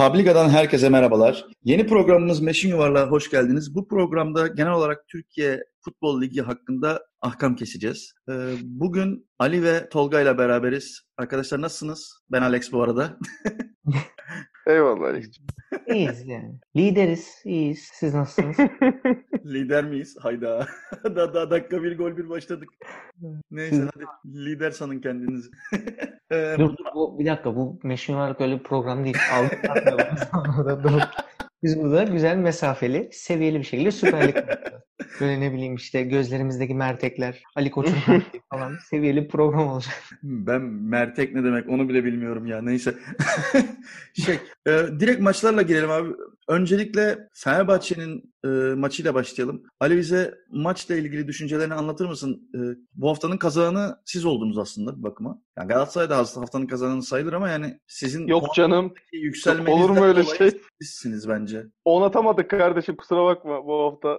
Publica'dan herkese merhabalar. Yeni programımız Meşin Yuvarlığa hoş geldiniz. Bu programda genel olarak Türkiye Futbol Ligi hakkında ahkam keseceğiz. Ee, bugün Ali ve Tolga ile beraberiz. Arkadaşlar nasılsınız? Ben Alex bu arada. Eyvallah Alex'ciğim. İyiyiz yani. Lideriz, iyiyiz. Siz nasılsınız? Lider miyiz? Hayda. daha, daha dakika bir gol bir başladık. Neyse hadi lider sanın kendinizi. Ee, dur, dur, bu, bir dakika bu Meşin Varlık öyle bir program değil. Aldık. Biz burada güzel mesafeli, seviyeli bir şekilde Süper Lig yapacağız. Böyle ne bileyim işte gözlerimizdeki mertekler, Ali Koç'un falan seviyeli program olacak. Ben mertek ne demek onu bile bilmiyorum ya. Neyse. şey, e, direkt maçlarla girelim abi. Öncelikle Fenerbahçe'nin e, maçıyla başlayalım. Ali bize maçla ilgili düşüncelerini anlatır mısın? E, bu haftanın kazananı siz oldunuz aslında bir bakıma. Yani Galatasaray da haftanın kazananı sayılır ama yani sizin Yok canım. Yükselmenizden Olur mu öyle şey? Sizsiniz bence. On atamadık kardeşim kusura bakma bu hafta.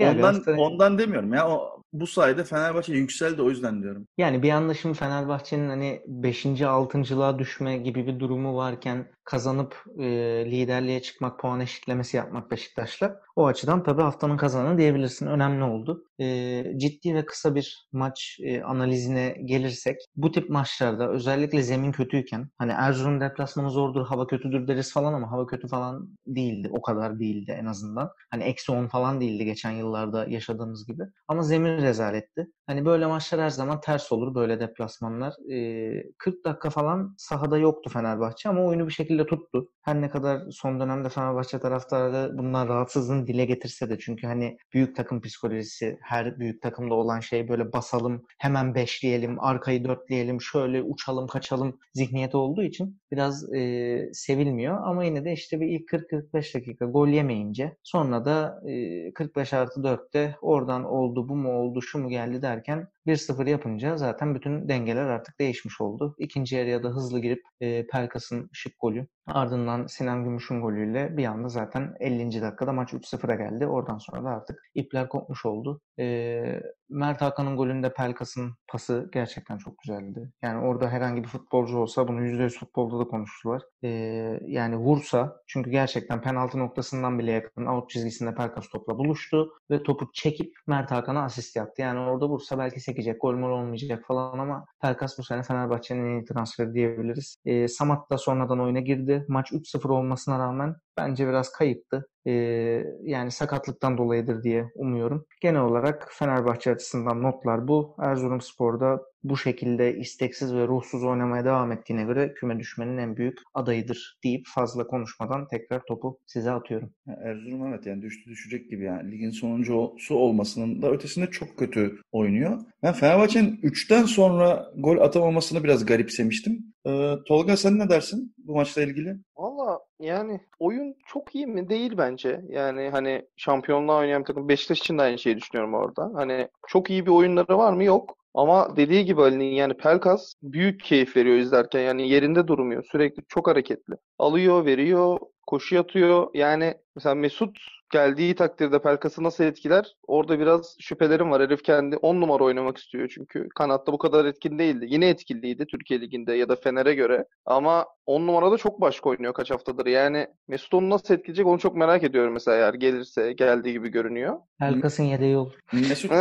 Yani ondan ondan demiyorum ya. O, bu sayede Fenerbahçe yükseldi o yüzden diyorum. Yani bir anda şimdi Fenerbahçe'nin hani 5. 6.lığa düşme gibi bir durumu varken kazanıp e, liderliğe çıkmak, puan eşitlemesi yapmak Beşiktaş'la. O açıdan tabii haftanın kazananı diyebilirsin. Önemli oldu. E, ciddi ve kısa bir maç e, analizine gelirsek bu tip maçlarda özellikle zemin kötüyken hani Erzurum deplasmanı zordur, hava kötüdür deriz falan ama hava kötü falan değildi. O kadar değildi en azından. Hani eksi 10 falan değildi geçen yıllarda yaşadığımız gibi. Ama zemin rezaletti. Hani böyle maçlar her zaman ters olur böyle deplasmanlar. E, 40 dakika falan sahada yoktu Fenerbahçe ama oyunu bir şekilde tuttu. Her ne kadar son dönemde Fenerbahçe taraftarı bundan rahatsızlığını dile getirse de çünkü hani büyük takım psikolojisi her büyük takımda olan şey böyle basalım, hemen beşleyelim, arkayı dörtleyelim, şöyle uçalım, kaçalım zihniyeti olduğu için biraz e, sevilmiyor. Ama yine de işte bir ilk 40-45 dakika gol yemeyince sonra da e, 45 artı 4'te oradan oldu, bu mu oldu, şu mu geldi derken 1-0 yapınca zaten bütün dengeler artık değişmiş oldu. İkinci yarıya da hızlı girip e, Pelkas'ın şık golü ardından Sinan Gümüş'ün golüyle bir anda zaten 50. dakikada maç 3-0'a geldi. Oradan sonra da artık ipler kopmuş oldu. E, Mert Hakan'ın golünde Pelkas'ın pası gerçekten çok güzeldi. Yani orada herhangi bir futbolcu olsa bunu %100 futbolda da konuştular. E, yani vursa çünkü gerçekten penaltı noktasından bile yakın out çizgisinde Pelkas topla buluştu ve topu çekip Mert Hakan'a asist yaptı. Yani orada vursa belki sekecek, gol mol olmayacak falan ama Pelkas bu sene Fenerbahçe'nin en iyi transferi diyebiliriz. E, Samat da sonradan oyuna girdi. Maç 3-0 olmasına rağmen bence biraz kayıptı. Ee, yani sakatlıktan dolayıdır diye umuyorum. Genel olarak Fenerbahçe açısından notlar bu. Erzurumspor'da bu şekilde isteksiz ve ruhsuz oynamaya devam ettiğine göre küme düşmenin en büyük adayıdır deyip fazla konuşmadan tekrar topu size atıyorum. Erzurum evet yani düştü düşecek gibi yani ligin sonuncusu olmasının da ötesinde çok kötü oynuyor. Ben Fenerbahçe'nin 3'ten sonra gol atamamasını biraz garipsemiştim. Ee, Tolga sen ne dersin bu maçla ilgili? Yani oyun çok iyi mi? Değil bence. Yani hani şampiyonluğa oynayan takım Beşiktaş için de aynı şeyi düşünüyorum orada. Hani çok iyi bir oyunları var mı? Yok. Ama dediği gibi Ali'nin yani Pelkas büyük keyif veriyor izlerken. Yani yerinde durmuyor. Sürekli çok hareketli. Alıyor, veriyor, koşu atıyor. Yani mesela Mesut geldiği takdirde Pelkas'ı nasıl etkiler? Orada biraz şüphelerim var. Herif kendi 10 numara oynamak istiyor çünkü. Kanatta bu kadar etkin değildi. Yine etkiliydi Türkiye Ligi'nde ya da Fener'e göre. Ama 10 numarada çok başka oynuyor kaç haftadır. Yani Mesut onu nasıl etkileyecek onu çok merak ediyorum mesela eğer gelirse geldiği gibi görünüyor. Pelkas'ın yedeği olur. Mesut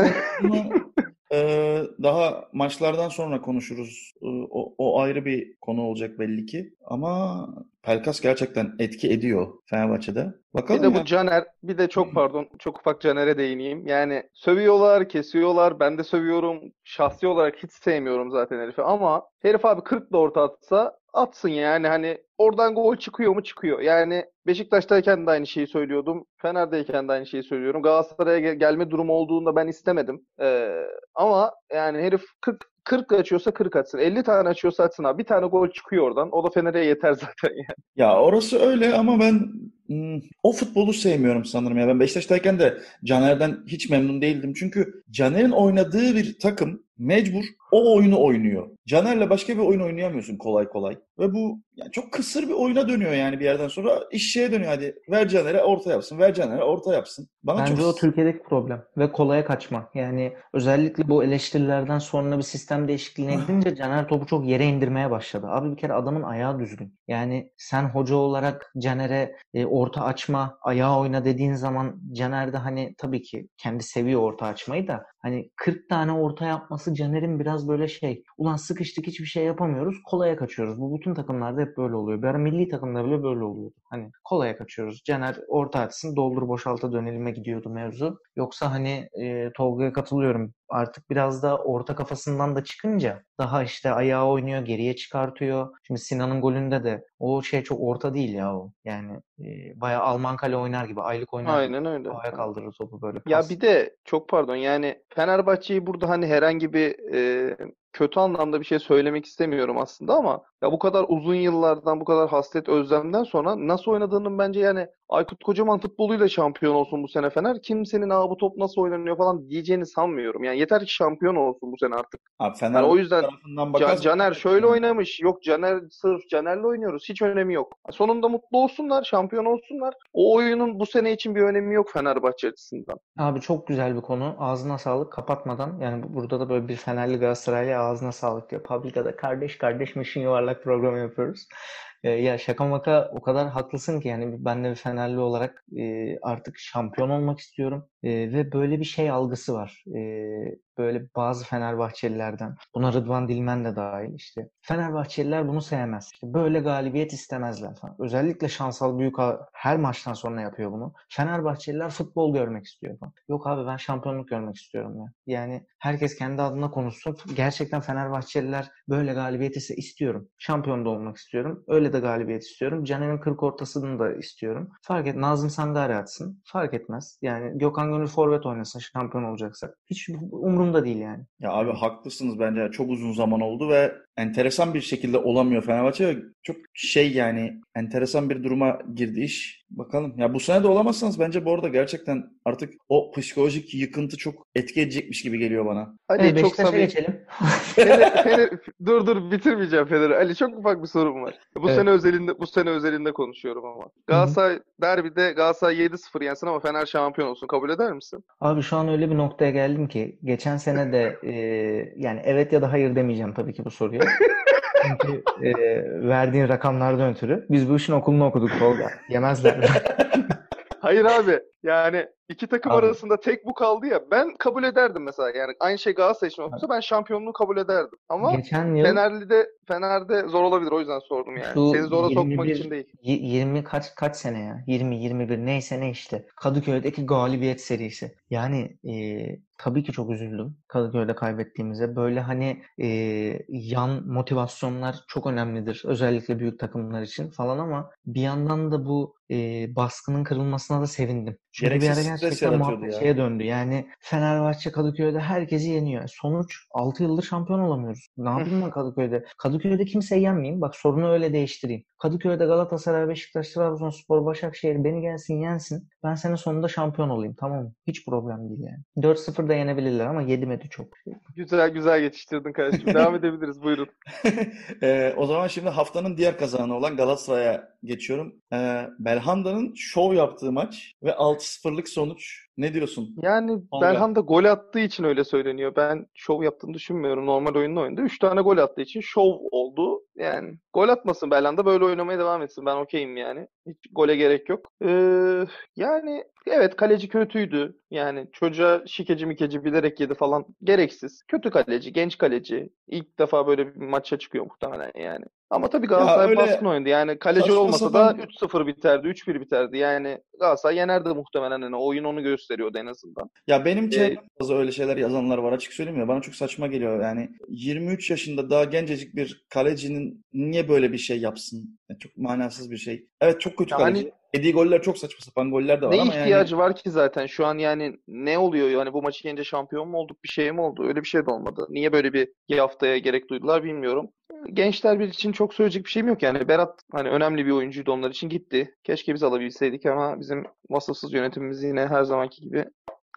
Ee, daha maçlardan sonra konuşuruz. Ee, o, o ayrı bir konu olacak belli ki. Ama Pelkas gerçekten etki ediyor Fenerbahçe'de. Bakalım bir de ya. bu Caner, bir de çok pardon, çok ufak Caner'e değineyim. Yani sövüyorlar, kesiyorlar. Ben de sövüyorum. Şahsi olarak hiç sevmiyorum zaten herifi ama herif abi 40 da orta atsa atsın yani hani oradan gol çıkıyor mu çıkıyor. Yani Beşiktaş'tayken de aynı şeyi söylüyordum. Fener'deyken de aynı şeyi söylüyorum. Galatasaray'a gel- gelme durumu olduğunda ben istemedim. Ee, ama yani herif 40 40 açıyorsa 40 atsın. 50 tane açıyorsa atsın abi. Bir tane gol çıkıyor oradan. O da Fener'e yeter zaten yani. Ya orası öyle ama ben hmm, o futbolu sevmiyorum sanırım ya. Ben Beşiktaş'tayken de Caner'den hiç memnun değildim. Çünkü Caner'in oynadığı bir takım mecbur o oyunu oynuyor. Caner'le başka bir oyun oynayamıyorsun kolay kolay. Ve bu yani çok kısır bir oyuna dönüyor yani bir yerden sonra. iş şeye dönüyor hadi ver Caner'e orta yapsın, ver Caner'e orta yapsın. Bana Bence çok... o Türkiye'deki problem ve kolaya kaçma. Yani özellikle bu eleştirilerden sonra bir sistem değişikliğine gidince Caner topu çok yere indirmeye başladı. Abi bir kere adamın ayağı düzgün. Yani sen hoca olarak Caner'e e, orta açma, ayağı oyna dediğin zaman Caner de hani tabii ki kendi seviyor orta açmayı da hani 40 tane orta yapması Caner'in biraz böyle şey ulan sıkıştık hiçbir şey yapamıyoruz kolaya kaçıyoruz. Bu bütün takımlarda hep böyle oluyor. Bir ara milli takımda bile böyle oluyordu. Hani kolaya kaçıyoruz. Caner orta açsın doldur boşalta dönelime gidiyordu mevzu. Yoksa hani e, Tolga'ya katılıyorum artık biraz da orta kafasından da çıkınca daha işte ayağı oynuyor, geriye çıkartıyor. Şimdi Sinan'ın golünde de o şey çok orta değil ya o. Yani e, bayağı Alman kale oynar gibi, aylık oynar Aynen gibi. öyle. Havaya kaldırır topu böyle. Pas. Ya bir de çok pardon yani Fenerbahçe'yi burada hani herhangi bir e, kötü anlamda bir şey söylemek istemiyorum aslında ama ya bu kadar uzun yıllardan bu kadar hasret özlemden sonra nasıl oynadığının bence yani Aykut Kocaman futboluyla şampiyon olsun bu sene Fener. Kimsenin Aa, bu top nasıl oynanıyor falan diyeceğini sanmıyorum. Yani yeter ki şampiyon olsun bu sene artık. Abi Fener yani o yüzden Can, Caner şöyle oynamış. Yok Caner sırf Caner'le oynuyoruz. Hiç önemi yok. Sonunda mutlu olsunlar, şampiyon olsunlar. O oyunun bu sene için bir önemi yok Fenerbahçe açısından. Abi çok güzel bir konu. Ağzına sağlık kapatmadan. Yani burada da böyle bir Fenerli Galatasaraylı ağzına sağlık diyor. Publica'da kardeş kardeş mışın yuvarlak programı yapıyoruz. E, ya şaka maka o kadar haklısın ki yani ben de Fenerli olarak e, artık şampiyon olmak istiyorum. E, ve böyle bir şey algısı var. E, böyle bazı Fenerbahçelilerden. Buna Rıdvan Dilmen de dahil işte. Fenerbahçeliler bunu sevmez. İşte böyle galibiyet istemezler falan. Özellikle şansal büyük her maçtan sonra yapıyor bunu. Fenerbahçeliler futbol görmek istiyor falan. Yok abi ben şampiyonluk görmek istiyorum ya. Yani herkes kendi adına konuşsun. Gerçekten Fenerbahçeliler böyle galibiyet ise istiyorum. Şampiyon da olmak istiyorum. Öyle de galibiyet istiyorum. Caner'in 40 ortasını da istiyorum. Fark et. Nazım Sangare atsın. Fark etmez. Yani Gökhan Gönül forvet oynasın şampiyon olacaksak. Hiç umurumda değil yani. Ya abi haklısınız bence. Çok uzun zaman oldu ve enteresan bir şekilde olamıyor Fenerbahçe. Çok şey yani enteresan bir duruma girdi iş. Bakalım. Ya bu sene de olamazsanız bence bu arada gerçekten artık o psikolojik yıkıntı çok etki edecekmiş gibi geliyor bana. Hadi evet, çok samimi. geçelim. Fener, Fener, dur dur bitirmeyeceğim Fener'i. Ali çok ufak bir sorum var. Bu evet. sene özelinde bu sene özelinde konuşuyorum ama. Galatasaray Hı-hı. derbide Galatasaray 7-0 yensin ama Fener şampiyon olsun. Kabul eder misin? Abi şu an öyle bir noktaya geldim ki geçen sene de e, yani evet ya da hayır demeyeceğim tabii ki bu soruya. Çünkü e, verdiğin rakamlardan ötürü. Biz bu işin okulunu okuduk Tolga. Yemezler. Hayır abi. Yani iki takım Abi. arasında tek bu kaldı ya. Ben kabul ederdim mesela. Yani aynı şey Galatasaray için olsa ben şampiyonluğu kabul ederdim. Ama Geçen yıl Fenerli'de Fener'de zor olabilir. O yüzden sordum yani. Şu Seni zora 21, sokmak için değil. 20 kaç kaç sene ya? 20 21 neyse ne işte. Kadıköy'deki galibiyet serisi. Yani e, tabii ki çok üzüldüm Kadıköy'de kaybettiğimize. Böyle hani e, yan motivasyonlar çok önemlidir. Özellikle büyük takımlar için falan ama bir yandan da bu e, baskının kırılmasına da sevindim. Çünkü bir ara gerçekten muhabbet ya. şeye döndü. Yani Fenerbahçe Kadıköy'de herkesi yeniyor. Sonuç 6 yıldır şampiyon olamıyoruz. Ne yapayım ben Kadıköy'de? Kadıköy'de kimseyi yenmeyeyim. Bak sorunu öyle değiştireyim. Kadıköy'de Galatasaray, Beşiktaş, Trabzonspor, Başakşehir beni gelsin yensin. Ben senin sonunda şampiyon olayım. Tamam mı? Hiç problem değil yani. 4-0 da yenebilirler ama 7 medi çok. Güzel güzel geçiştirdin kardeşim. Devam edebiliriz. Buyurun. ee, o zaman şimdi haftanın diğer kazananı olan Galatasaray'a geçiyorum. Ee, Belhanda'nın şov yaptığı maç ve 6-0'lık sonuç. Ne diyorsun? Yani Tolga? Belhanda gol attığı için öyle söyleniyor. Ben şov yaptığını düşünmüyorum. Normal oyunun oyunda 3 tane gol attığı için şov oldu. Yani gol atmasın Belhanda böyle oynamaya devam etsin. Ben okeyim yani. Hiç gole gerek yok. Ee, yani evet kaleci kötüydü. Yani çocuğa şikeci mikeci bilerek yedi falan. Gereksiz. Kötü kaleci, genç kaleci. İlk defa böyle bir maça çıkıyor muhtemelen yani. Ama tabii Galatasaray öyle... baskın oynadı. Yani kaleci olmasa sapan... da 3-0 biterdi, 3-1 biterdi. Yani Galatasaray yenerdi muhtemelen. Yani oyun onu gösteriyordu en azından. Ya benim çevremde ee... öyle şeyler yazanlar var açık söyleyeyim ya. Bana çok saçma geliyor. Yani 23 yaşında daha gencecik bir kalecinin niye böyle bir şey yapsın? Yani çok manasız bir şey. Evet çok kötü yani... kaleci. Yediği goller çok saçma sapan goller de var ne ama yani... ihtiyacı var ki zaten? Şu an yani ne oluyor? Yani bu maçı gelince şampiyon mu olduk? Bir şey mi oldu? Öyle bir şey de olmadı. Niye böyle bir haftaya gerek duydular bilmiyorum gençler bir için çok söyleyecek bir şeyim yok yani. Berat hani önemli bir oyuncuydu onlar için gitti. Keşke biz alabilseydik ama bizim vasıfsız yönetimimiz yine her zamanki gibi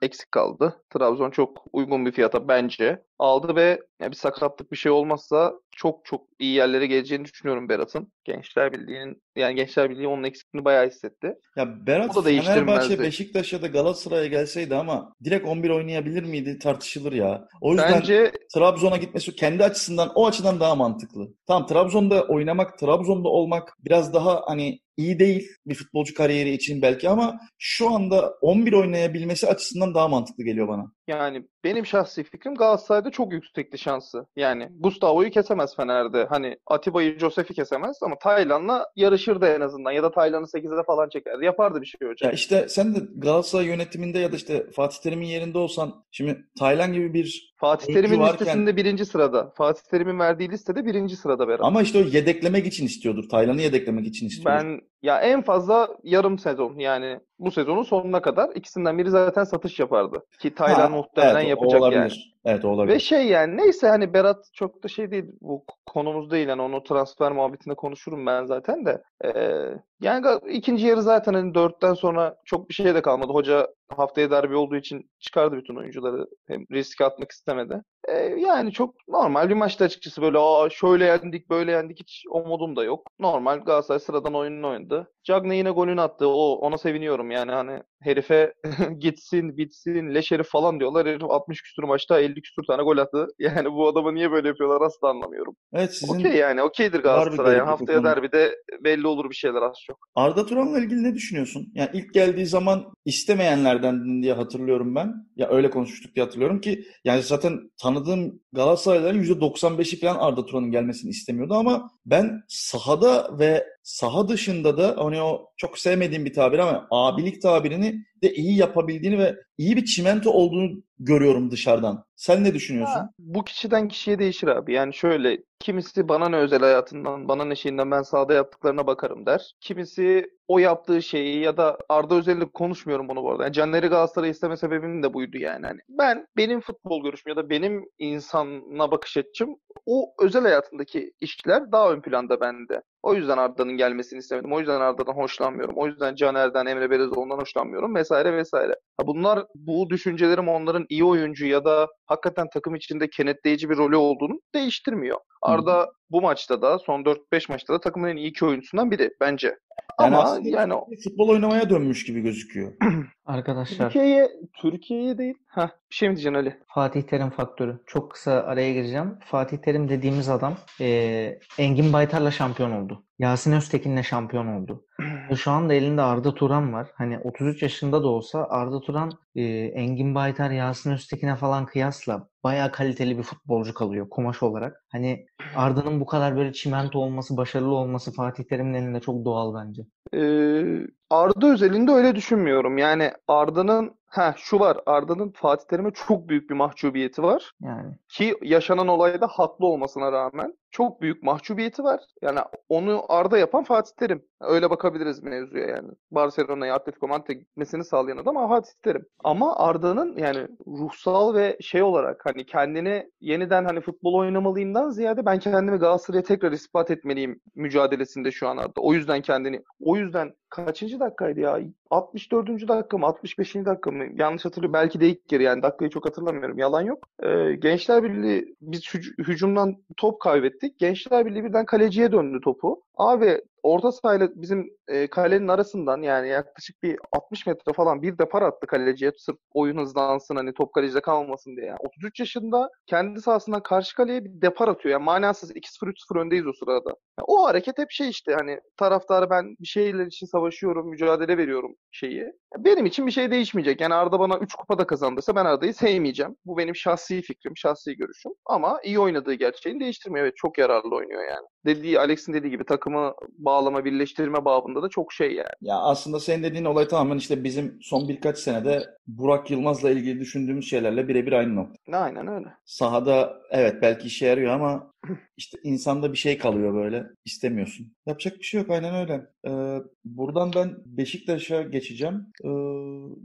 eksik kaldı. Trabzon çok uygun bir fiyata bence aldı ve Ya bir sakatlık bir şey olmazsa çok çok iyi yerlere geleceğini düşünüyorum Berat'ın. Gençler Birliği'nin yani Gençler Birliği onun eksikliğini bayağı hissetti. Ya Berat O da. Fenerbahçe, Beşiktaş ya da Galatasaray'a gelseydi ama direkt 11 oynayabilir miydi tartışılır ya. O yüzden Bence Trabzon'a gitmesi kendi açısından o açıdan daha mantıklı. Tamam Trabzon'da oynamak, Trabzon'da olmak biraz daha hani iyi değil bir futbolcu kariyeri için belki ama şu anda 11 oynayabilmesi açısından daha mantıklı geliyor bana. Yani benim şahsi fikrim Galatasaray'da çok yüksekti şansı. Yani Gustavo'yu kesemez Fener'de. Hani Atiba'yı, Josef'i kesemez ama Taylan'la yarışırdı en azından. Ya da Taylan'ı 8'e falan çekerdi. Yapardı bir şey hocam. Ya işte sen de Galatasaray yönetiminde ya da işte Fatih Terim'in yerinde olsan şimdi Taylan gibi bir Fatih Terim'in varken- listesinde birinci sırada. Fatih Terim'in verdiği listede birinci sırada Berat. ama işte o yedeklemek için istiyordur. Taylan'ı yedeklemek için istiyordur. Ben ya en fazla yarım sezon yani bu sezonun sonuna kadar ikisinden biri zaten satış yapardı. Ki Taylan muhtemelen evet, yapacak yani. Evet olabilir. Ve şey yani neyse hani Berat çok da şey değil bu konumuz değil yani onu transfer muhabbetinde konuşurum ben zaten de. Ee, yani ikinci yarı zaten hani dörtten sonra çok bir şey de kalmadı. Hoca haftaya derbi olduğu için çıkardı bütün oyuncuları. Hem riske atmak istemedi. Ee, yani çok normal bir maçtı açıkçası böyle Aa, şöyle yendik böyle yendik hiç o modum da yok. Normal Galatasaray sıradan oyununu oynadı. Cagney yine golünü attı. O ona seviniyorum yani hani herife gitsin bitsin leş herif falan diyorlar. Herif 60 küsur maçta 50 küsur tane gol attı. Yani bu adamı niye böyle yapıyorlar asla anlamıyorum. Evet sizin Okey yani okeydir Galatasaray. Yani haftaya konuda. derbide belli olur bir şeyler az çok. Arda Turan'la ilgili ne düşünüyorsun? Yani ilk geldiği zaman istemeyenlerden diye hatırlıyorum ben. Ya öyle konuşmuştuk diye hatırlıyorum ki yani zaten tanıdığım Galatasaraylıların %95'i falan Arda Turan'ın gelmesini istemiyordu ama ben sahada ve saha dışında da hani o çok sevmediğim bir tabir ama abilik tabirini de iyi yapabildiğini ve iyi bir çimento olduğunu görüyorum dışarıdan. Sen ne düşünüyorsun? Bu kişiden kişiye değişir abi. Yani şöyle kimisi bana ne özel hayatından, bana ne şeyinden ben sahada yaptıklarına bakarım der. Kimisi o yaptığı şeyi ya da Arda özelinde konuşmuyorum bunu bu arada. Yani Caner'i Galatasaray isteme sebebim de buydu yani. Hani ben benim futbol görüşüm ya da benim insana bakış açım o özel hayatındaki işler daha ön planda bende. O yüzden Arda'nın gelmesini istemedim. O yüzden Arda'dan hoşlanmıyorum. O yüzden Caner'den, Emre Belezoğlu'ndan hoşlanmıyorum vesaire vesaire. Ha bunlar bu düşüncelerim onların iyi oyuncu ya da hakikaten takım içinde kenetleyici bir rolü olduğunu değiştirmiyor. Arda bu maçta da son 4-5 maçta da takımın en iyi iki oyuncusundan biri bence. Yani Ama yani futbol oynamaya dönmüş gibi gözüküyor. Arkadaşlar Türkiye'ye Türkiye'ye değil. Ha bir şey mi diyeceksin Ali? Fatih Terim faktörü. Çok kısa araya gireceğim. Fatih Terim dediğimiz adam eee, Engin Baytar'la şampiyon oldu. Yasin Öztekin'le şampiyon oldu. Şu anda elinde Arda Turan var. Hani 33 yaşında da olsa Arda Turan eee, Engin Baytar, Yasin Öztekin'e falan kıyasla bayağı kaliteli bir futbolcu kalıyor kumaş olarak. Hani Arda'nın bu kadar böyle çimento olması, başarılı olması Fatih Terim'in elinde çok doğal bence. Ee, Arda özelinde öyle düşünmüyorum. Yani Arda'nın ha şu var. Arda'nın Fatih Terim'e çok büyük bir mahcubiyeti var. Yani Ki yaşanan olayda haklı olmasına rağmen çok büyük mahcubiyeti var. Yani onu Arda yapan Fatih Terim. Öyle bakabiliriz mevzuya yani. Barcelona'ya Atletico Madrid'e gitmesini sağlayan adam Fatih Terim. Ama Arda'nın yani ruhsal ve şey olarak hani kendini yeniden hani futbol oynamalıyımdan ziyade ben kendimi Galatasaray'a tekrar ispat etmeliyim mücadelesinde şu an Arda. O yüzden kendini o yüzden kaçıncı dakikaydı ya? 64. dakika mı 65. dakika mı? Yanlış hatırlıyorum. Belki de ilk kere yani dakikayı çok hatırlamıyorum. Yalan yok. Ee, Gençler Birliği biz hüc- hücumdan top kaybettik. Gençler Birliği birden kaleciye döndü topu. Abi orta sahayla bizim e, kalenin arasından yani yaklaşık bir 60 metre falan bir depar attı kaleciye sırf oyun hızlansın hani top kalecide kalmasın diye. Yani 33 yaşında kendi sahasından karşı kaleye bir depar atıyor. Yani manasız 2-0 3-0 öndeyiz o sırada. Yani o hareket hep şey işte hani taraftarı ben bir şeyler için savaşıyorum, mücadele veriyorum şeyi. Benim için bir şey değişmeyecek. Yani Arda bana 3 kupa da kazandırsa ben Arda'yı sevmeyeceğim. Bu benim şahsi fikrim, şahsi görüşüm. Ama iyi oynadığı gerçeğini değiştirmiyor. Evet çok yararlı oynuyor yani. Dediği Alex'in dediği gibi takımı bağlama, birleştirme babında da çok şey yani. Ya aslında senin dediğin olay tamamen işte bizim son birkaç senede Burak Yılmaz'la ilgili düşündüğümüz şeylerle birebir aynı nokta. Aynen öyle. Sahada evet belki işe yarıyor ama işte insanda bir şey kalıyor böyle. istemiyorsun. Yapacak bir şey yok aynen öyle. Ee, buradan ben Beşiktaş'a geçeceğim. Ee,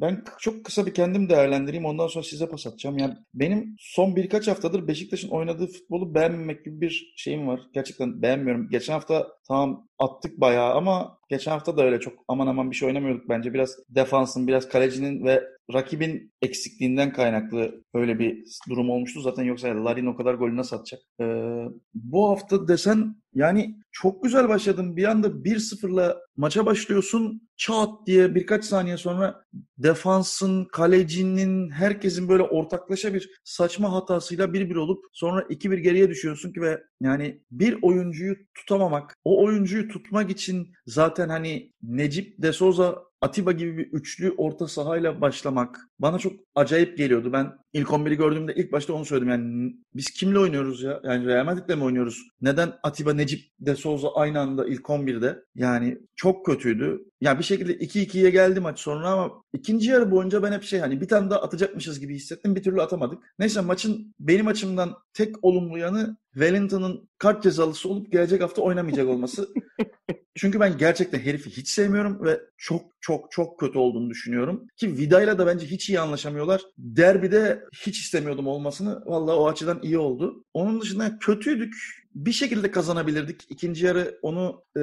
ben çok kısa bir kendim değerlendireyim ondan sonra size pas atacağım. Yani benim son birkaç haftadır Beşiktaş'ın oynadığı futbolu beğenmemek gibi bir şeyim var. Gerçekten beğenmiyorum. Geçen hafta tamam attık bayağı ama geçen hafta da öyle çok aman aman bir şey oynamıyorduk bence. Biraz defansın, biraz kalecinin ve rakibin eksikliğinden kaynaklı öyle bir durum olmuştu. Zaten yoksa Larin o kadar golü nasıl atacak? Ee, bu hafta desen yani çok güzel başladın. Bir anda 1-0'la maça başlıyorsun. Çat diye birkaç saniye sonra defansın, kalecinin, herkesin böyle ortaklaşa bir saçma hatasıyla 1-1 olup sonra 2-1 geriye düşüyorsun ki ve yani bir oyuncuyu tutamamak, o oyuncuyu tutmak için zaten hani Necip De Souza Atiba gibi bir üçlü orta sahayla başlamak bana çok acayip geliyordu. Ben ilk 11'i gördüğümde ilk başta onu söyledim. Yani biz kimle oynuyoruz ya? Yani Real Madrid'le mi oynuyoruz? Neden Atiba, Necip de Souza aynı anda ilk 11'de? Yani çok kötüydü. Ya bir şekilde 2-2'ye geldi maç sonra ama ikinci yarı boyunca ben hep şey hani bir tane daha atacakmışız gibi hissettim. Bir türlü atamadık. Neyse maçın benim açımdan tek olumlu yanı Wellington'ın kart cezalısı olup gelecek hafta oynamayacak olması. Çünkü ben gerçekten herifi hiç sevmiyorum ve çok çok çok kötü olduğunu düşünüyorum. Ki Vida'yla da bence hiç iyi anlaşamıyorlar. Derbide hiç istemiyordum olmasını. Vallahi o açıdan iyi oldu. Onun dışında kötüydük bir şekilde kazanabilirdik. İkinci yarı onu e,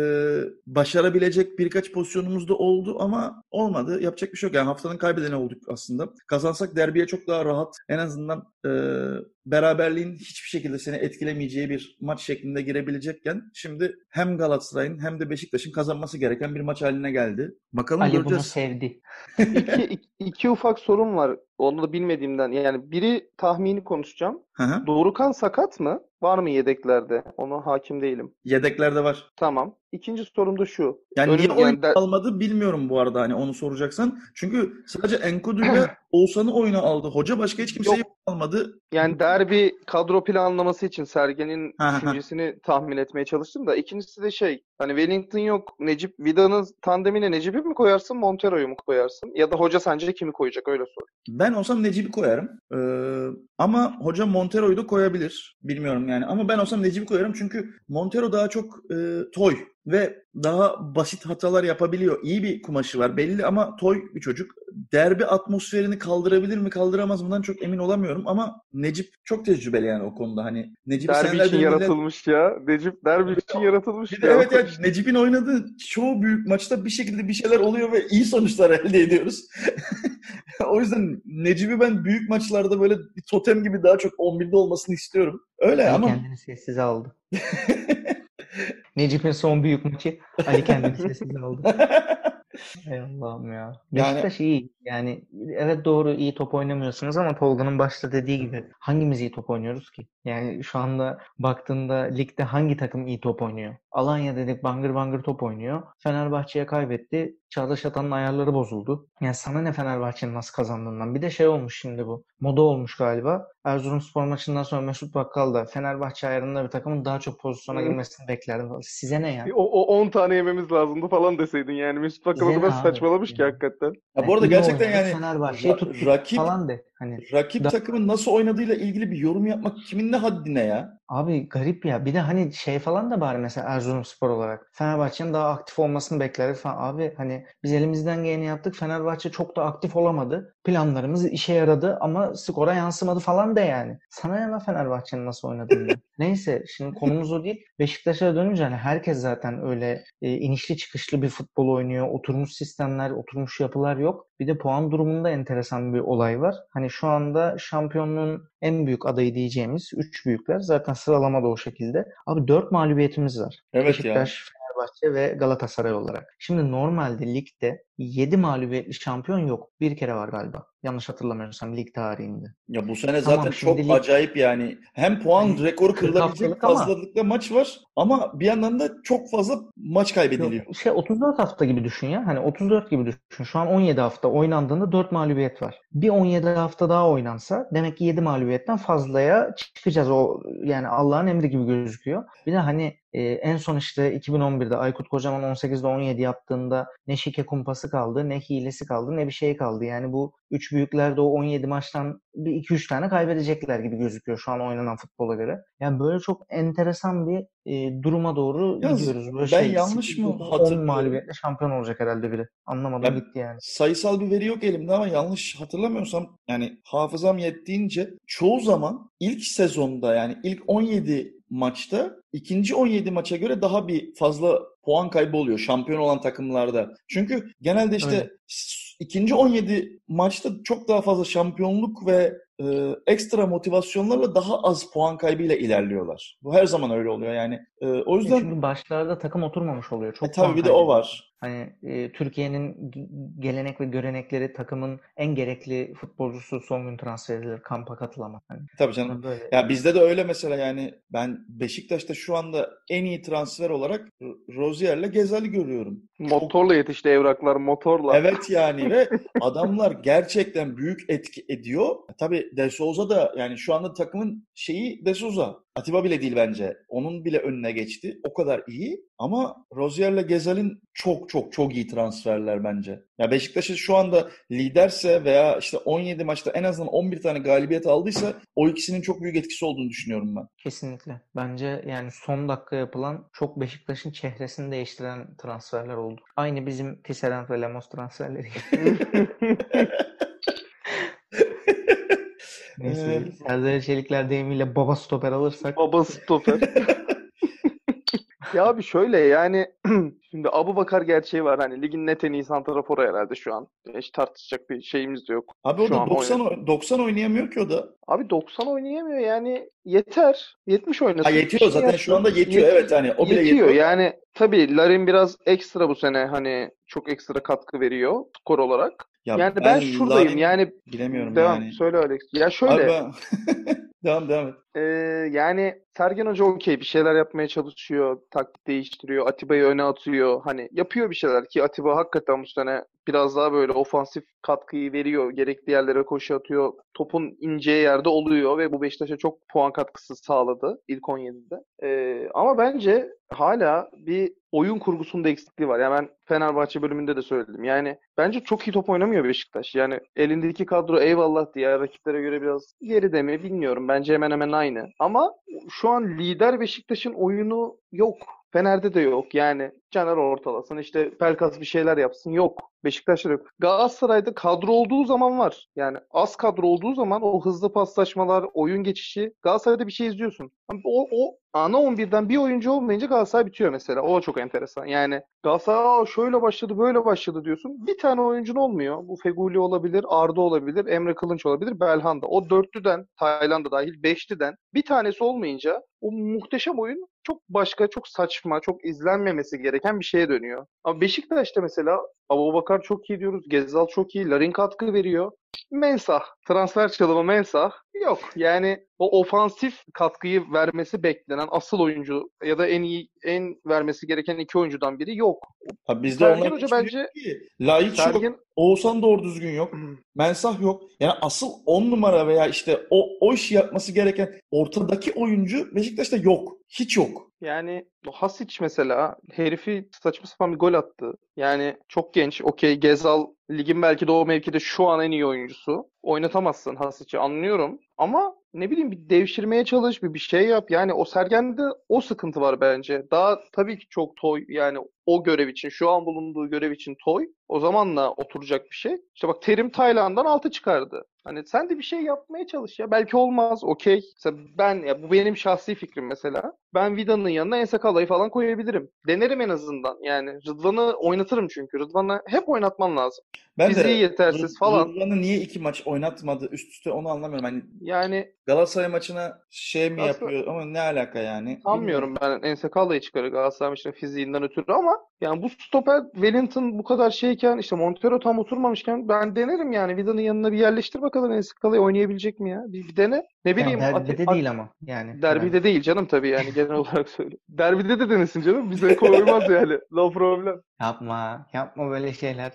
başarabilecek birkaç pozisyonumuz da oldu ama olmadı. Yapacak bir şey yok. Yani haftanın kaybedeni olduk aslında. Kazansak derbiye çok daha rahat. En azından e, beraberliğin hiçbir şekilde seni etkilemeyeceği bir maç şeklinde girebilecekken şimdi hem Galatasaray'ın hem de Beşiktaş'ın kazanması gereken bir maç haline geldi. Bakalım Ali göreceğiz. bunu sevdi. iki, iki, iki ufak sorum var. Onu da bilmediğimden. Yani biri tahmini konuşacağım. Hı hı. Doğrukan sakat mı? Var mı yedeklerde? Ona hakim değilim. Yedeklerde var. Tamam. İkinci sorum da şu. Yani Önüm- niye oyun yani almadı bilmiyorum bu arada hani onu soracaksan. Çünkü sadece Enkudu ile Oğuzhan'ı oyuna aldı. Hoca başka hiç kimseyi Yok. almadı. Yani derbi kadro planlaması için Sergen'in düşüncesini tahmin etmeye çalıştım da ikincisi de şey hani Wellington yok Necip Vida'nın tandemine Necip'i mi koyarsın Montero'yu mu koyarsın ya da hoca sence kimi koyacak öyle sor. Ben olsam Necip'i koyarım. Ee, ama hoca Montero'yu da koyabilir. Bilmiyorum yani. Ama ben olsam Necip'i koyarım çünkü Montero daha çok e, toy ve daha basit hatalar yapabiliyor. İyi bir kumaşı var belli ama toy bir çocuk. Derbi atmosferini kaldırabilir mi kaldıramaz mıdan çok emin olamıyorum ama Necip çok tecrübeli yani o konuda. Hani Necip Derbi için yaratılmış ya. Necip derbi için yaratılmış Bir de ya. evet ya Necip'in oynadığı çoğu büyük maçta bir şekilde bir şeyler oluyor ve iyi sonuçlar elde ediyoruz. o yüzden Necip'i ben büyük maçlarda böyle bir totem gibi daha çok 11'de olmasını istiyorum. Öyle Ali ama kendini sessize aldı. Necip'in son büyük maçı Ali kendini sessize aldı. Ey Allah'ım ya. Yani- Beşiktaş iyi. Yani evet doğru iyi top oynamıyorsunuz ama Tolga'nın başta dediği gibi hangimiz iyi top oynuyoruz ki? Yani şu anda baktığında ligde hangi takım iyi top oynuyor? Alanya dedik bangır bangır top oynuyor. Fenerbahçe'ye kaybetti. Çağdaş Atan'ın ayarları bozuldu. Yani sana ne Fenerbahçe'nin nasıl kazandığından. Bir de şey olmuş şimdi bu. Moda olmuş galiba. Erzurumspor maçından sonra Mesut Bakkal da Fenerbahçe ayarında bir takımın daha çok pozisyona girmesini beklerdi. Size ne ya? O, o 10 tane yememiz lazımdı falan deseydin yani. Mesut Bakkal o kadar saçmalamış ki hakikaten. ya bu arada gerçekten yani Fenerbahçe'yi tuttuk rakip falan de. Hani rakip Da- takımın nasıl oynadığıyla ilgili bir yorum yapmak kimin ne haddine ya? Abi garip ya. Bir de hani şey falan da bari mesela Erzurumspor olarak. Fenerbahçe'nin daha aktif olmasını beklerdik falan. Abi hani biz elimizden geleni yaptık. Fenerbahçe çok da aktif olamadı. Planlarımız işe yaradı ama skora yansımadı falan da yani. Sana lan Fenerbahçe'nin nasıl oynadığını. Neyse şimdi konumuz o değil. Beşiktaş'a dönünce hani herkes zaten öyle e, inişli çıkışlı bir futbol oynuyor. Oturmuş sistemler, oturmuş yapılar yok. Bir de puan durumunda enteresan bir olay var. Hani şu anda şampiyonluğun en büyük adayı diyeceğimiz 3 büyükler. Zaten sıralama da o şekilde. Abi 4 mağlubiyetimiz var. Evet Beşiktaş, Fenerbahçe ve Galatasaray olarak. Şimdi normalde ligde 7 mağlubiyetli şampiyon yok. Bir kere var galiba. Yanlış hatırlamıyorsam lig tarihinde. Ya bu sene Tamam, zaten çok lig- acayip yani. Hem puan Hani rekoru 40 kırılabilecek haftalık ama- fazlalıkla maç var ama bir yandan da çok fazla maç kaybediliyor. Yok, şey 34 hafta gibi düşün ya. Hani 34 gibi düşün. Şu an 17 hafta oynandığında 4 mağlubiyet var. Bir 17 hafta daha oynansa demek ki 7 mağlubiyetten fazlaya çıkacağız. O yani Allah'ın emri gibi gözüküyor. Bir de hani e, en son işte 2011'de Aykut Kocaman 18'de 17 yaptığında ne şike kumpası kaldı, ne hilesi kaldı, ne bir şey kaldı. Yani bu üç büyükler de o 17 maçtan bir 2-3 tane kaybedecekler gibi gözüküyor şu an oynanan futbola göre. Yani böyle çok enteresan bir e, duruma doğru Yalnız gidiyoruz. Böyle ben şey, yanlış mı 10 hatırlıyorum? mağlubiyetle şampiyon olacak herhalde biri. Anlamadım Ya- gitti yani. Sayısal bir veri yok elimde ama yanlış hatırlamıyorsam yani hafızam yettiğince çoğu zaman ilk sezonda yani ilk 17 maçta ikinci 17 maça göre daha bir fazla puan kaybı oluyor şampiyon olan takımlarda. Çünkü genelde işte s- ikinci 17 maçta çok daha fazla şampiyonluk ve e, ekstra motivasyonlarla daha az puan kaybıyla ilerliyorlar. Bu her zaman öyle oluyor yani. E, o yüzden Çünkü başlarda takım oturmamış oluyor. Çok e, tabii bir de o var. Hani e, Türkiye'nin gelenek ve görenekleri takımın en gerekli futbolcusu son gün transfer edilir. Kampa katılamaz. Hani Tabii canım. böyle. Ya bizde de öyle mesela yani ben Beşiktaş'ta şu anda en iyi transfer olarak Rozier'le Gezal'i görüyorum. Motorla yetişti evraklar motorla. Evet yani ve adamlar gerçekten büyük etki ediyor. Tabii De Souza da yani şu anda takımın şeyi De Souza. Atiba bile değil bence. Onun bile önüne geçti. O kadar iyi. Ama Rozier'le Gezal'in çok çok çok iyi transferler bence. Ya Beşiktaş'ı şu anda liderse veya işte 17 maçta en azından 11 tane galibiyet aldıysa o ikisinin çok büyük etkisi olduğunu düşünüyorum ben. Kesinlikle. Bence yani son dakika yapılan çok Beşiktaş'ın çehresini değiştiren transferler oldu. Aynı bizim Tisserand ve Lemos transferleri gibi. Neyse, Evet. Serdar Çelikler deyimiyle baba stoper alırsak Baba stoper. Ya abi şöyle yani şimdi Abubakar gerçeği var hani ligin net en iyi santraforu herhalde şu an. Hiç tartışacak bir şeyimiz de yok. Abi o Şu da an 90 oy- 90 oynayamıyor ki o da. Abi 90 oynayamıyor yani yeter. 70 oynasın. Ha yetiyor zaten yapsın. şu anda yetiyor Yet- evet hani o bile Yetiyor yetiyor. yani tabii Larin biraz ekstra bu sene hani çok ekstra katkı veriyor skor olarak. Ya Yani ben şuradayım Larin- yani bilemiyorum devam yani. söyle Alex. Ya Abi şöyle ben... devam devam et. Ee, yani Sergen Hoca okey bir şeyler yapmaya çalışıyor, taktik değiştiriyor, Atiba'yı öne atıyor. Hani yapıyor bir şeyler ki Atiba hakikaten bu sene biraz daha böyle ofansif katkıyı veriyor. Gerekli yerlere koşu atıyor. Topun ineceği yerde oluyor ve bu Beşiktaş'a çok puan katkısı sağladı ilk 17'de. Ee, ama bence hala bir oyun kurgusunda eksikliği var. Yani ben Fenerbahçe bölümünde de söyledim. Yani bence çok iyi top oynamıyor Beşiktaş. Yani elindeki kadro eyvallah diye rakiplere göre biraz geride mi bilmiyorum. Bence hemen hemen aynı. Ama şu an lider Beşiktaş'ın oyunu yok. Fener'de de yok. Yani Caner ortalasın işte Pelkas bir şeyler yapsın. Yok. Beşiktaş'ta yok. Galatasaray'da kadro olduğu zaman var. Yani az kadro olduğu zaman o hızlı paslaşmalar, oyun geçişi Galatasaray'da bir şey izliyorsun. O, o ana 11'den bir oyuncu olmayınca Galatasaray bitiyor mesela. O çok enteresan. Yani Galatasaray "Aa, şöyle başladı böyle başladı diyorsun. Bir tane oyuncun olmuyor. Bu Feguli olabilir, Arda olabilir, Emre Kılınç olabilir, Belhanda. O dörtlüden, Tayland'a dahil beşliden bir tanesi olmayınca o muhteşem oyun çok başka, çok saçma, çok izlenmemesi gereken bir şeye dönüyor. Ama Beşiktaş'ta mesela Abubakar çok iyi diyoruz, Gezzal çok iyi, Larin katkı veriyor. Mensah, transfer çalımı Mensah yok. Yani o ofansif katkıyı vermesi beklenen asıl oyuncu ya da en iyi en vermesi gereken iki oyuncudan biri yok. Abi bizde Sergen Hoca bence ki. Laiç yok. Sergen Oğuzhan doğru düzgün yok. Mensah yok. Yani asıl 10 numara veya işte o, o işi yapması gereken ortadaki oyuncu Beşiktaş'ta yok. Hiç yok. Yani Hasic mesela herifi saçma sapan bir gol attı. Yani çok genç. Okey Gezal ligin belki de o mevkide şu an en iyi oyuncusu. Oynatamazsın Hasic'i anlıyorum. Ama ne bileyim bir devşirmeye çalış, bir bir şey yap. Yani o Sergen'de o sıkıntı var bence. Daha tabii ki çok toy yani o görev için, şu an bulunduğu görev için toy. O zamanla oturacak bir şey. İşte bak Terim Tayland'dan altı çıkardı. Hani sen de bir şey yapmaya çalış ya. Belki olmaz, okey. Mesela ben ya bu benim şahsi fikrim mesela. Ben Vida'nın yanına Ensakala'yı falan koyabilirim. Denerim en azından. Yani Rıdvan'ı oynatırım çünkü. Rıdvan'ı hep oynatman lazım. Ben de Fiziği yetersiz Rı- falan. Rıdvan'ı niye iki maç oynatmadı üst üste onu anlamıyorum. Hani Yani Galatasaray maçına şey mi Galatasaray- yapıyor ama ne alaka yani? sanmıyorum ben Ensakala'yı çıkarır Galatasaray maçının fiziğinden ötürü ama yani bu stoper Wellington bu kadar şeyken işte Montero tam oturmamışken ben denerim yani. Vida'nın yanına bir yerleştir bakalım Ensakala'yı oynayabilecek mi ya? Bir, bir dene. Ne Yani bileyim derbide Ati- değil ama yani. Derbide değil canım tabii yani genel olarak söylüyorum. Derbide de denesin canım. Bize koymaz yani. No problem. Yapma. Yapma böyle şeyler.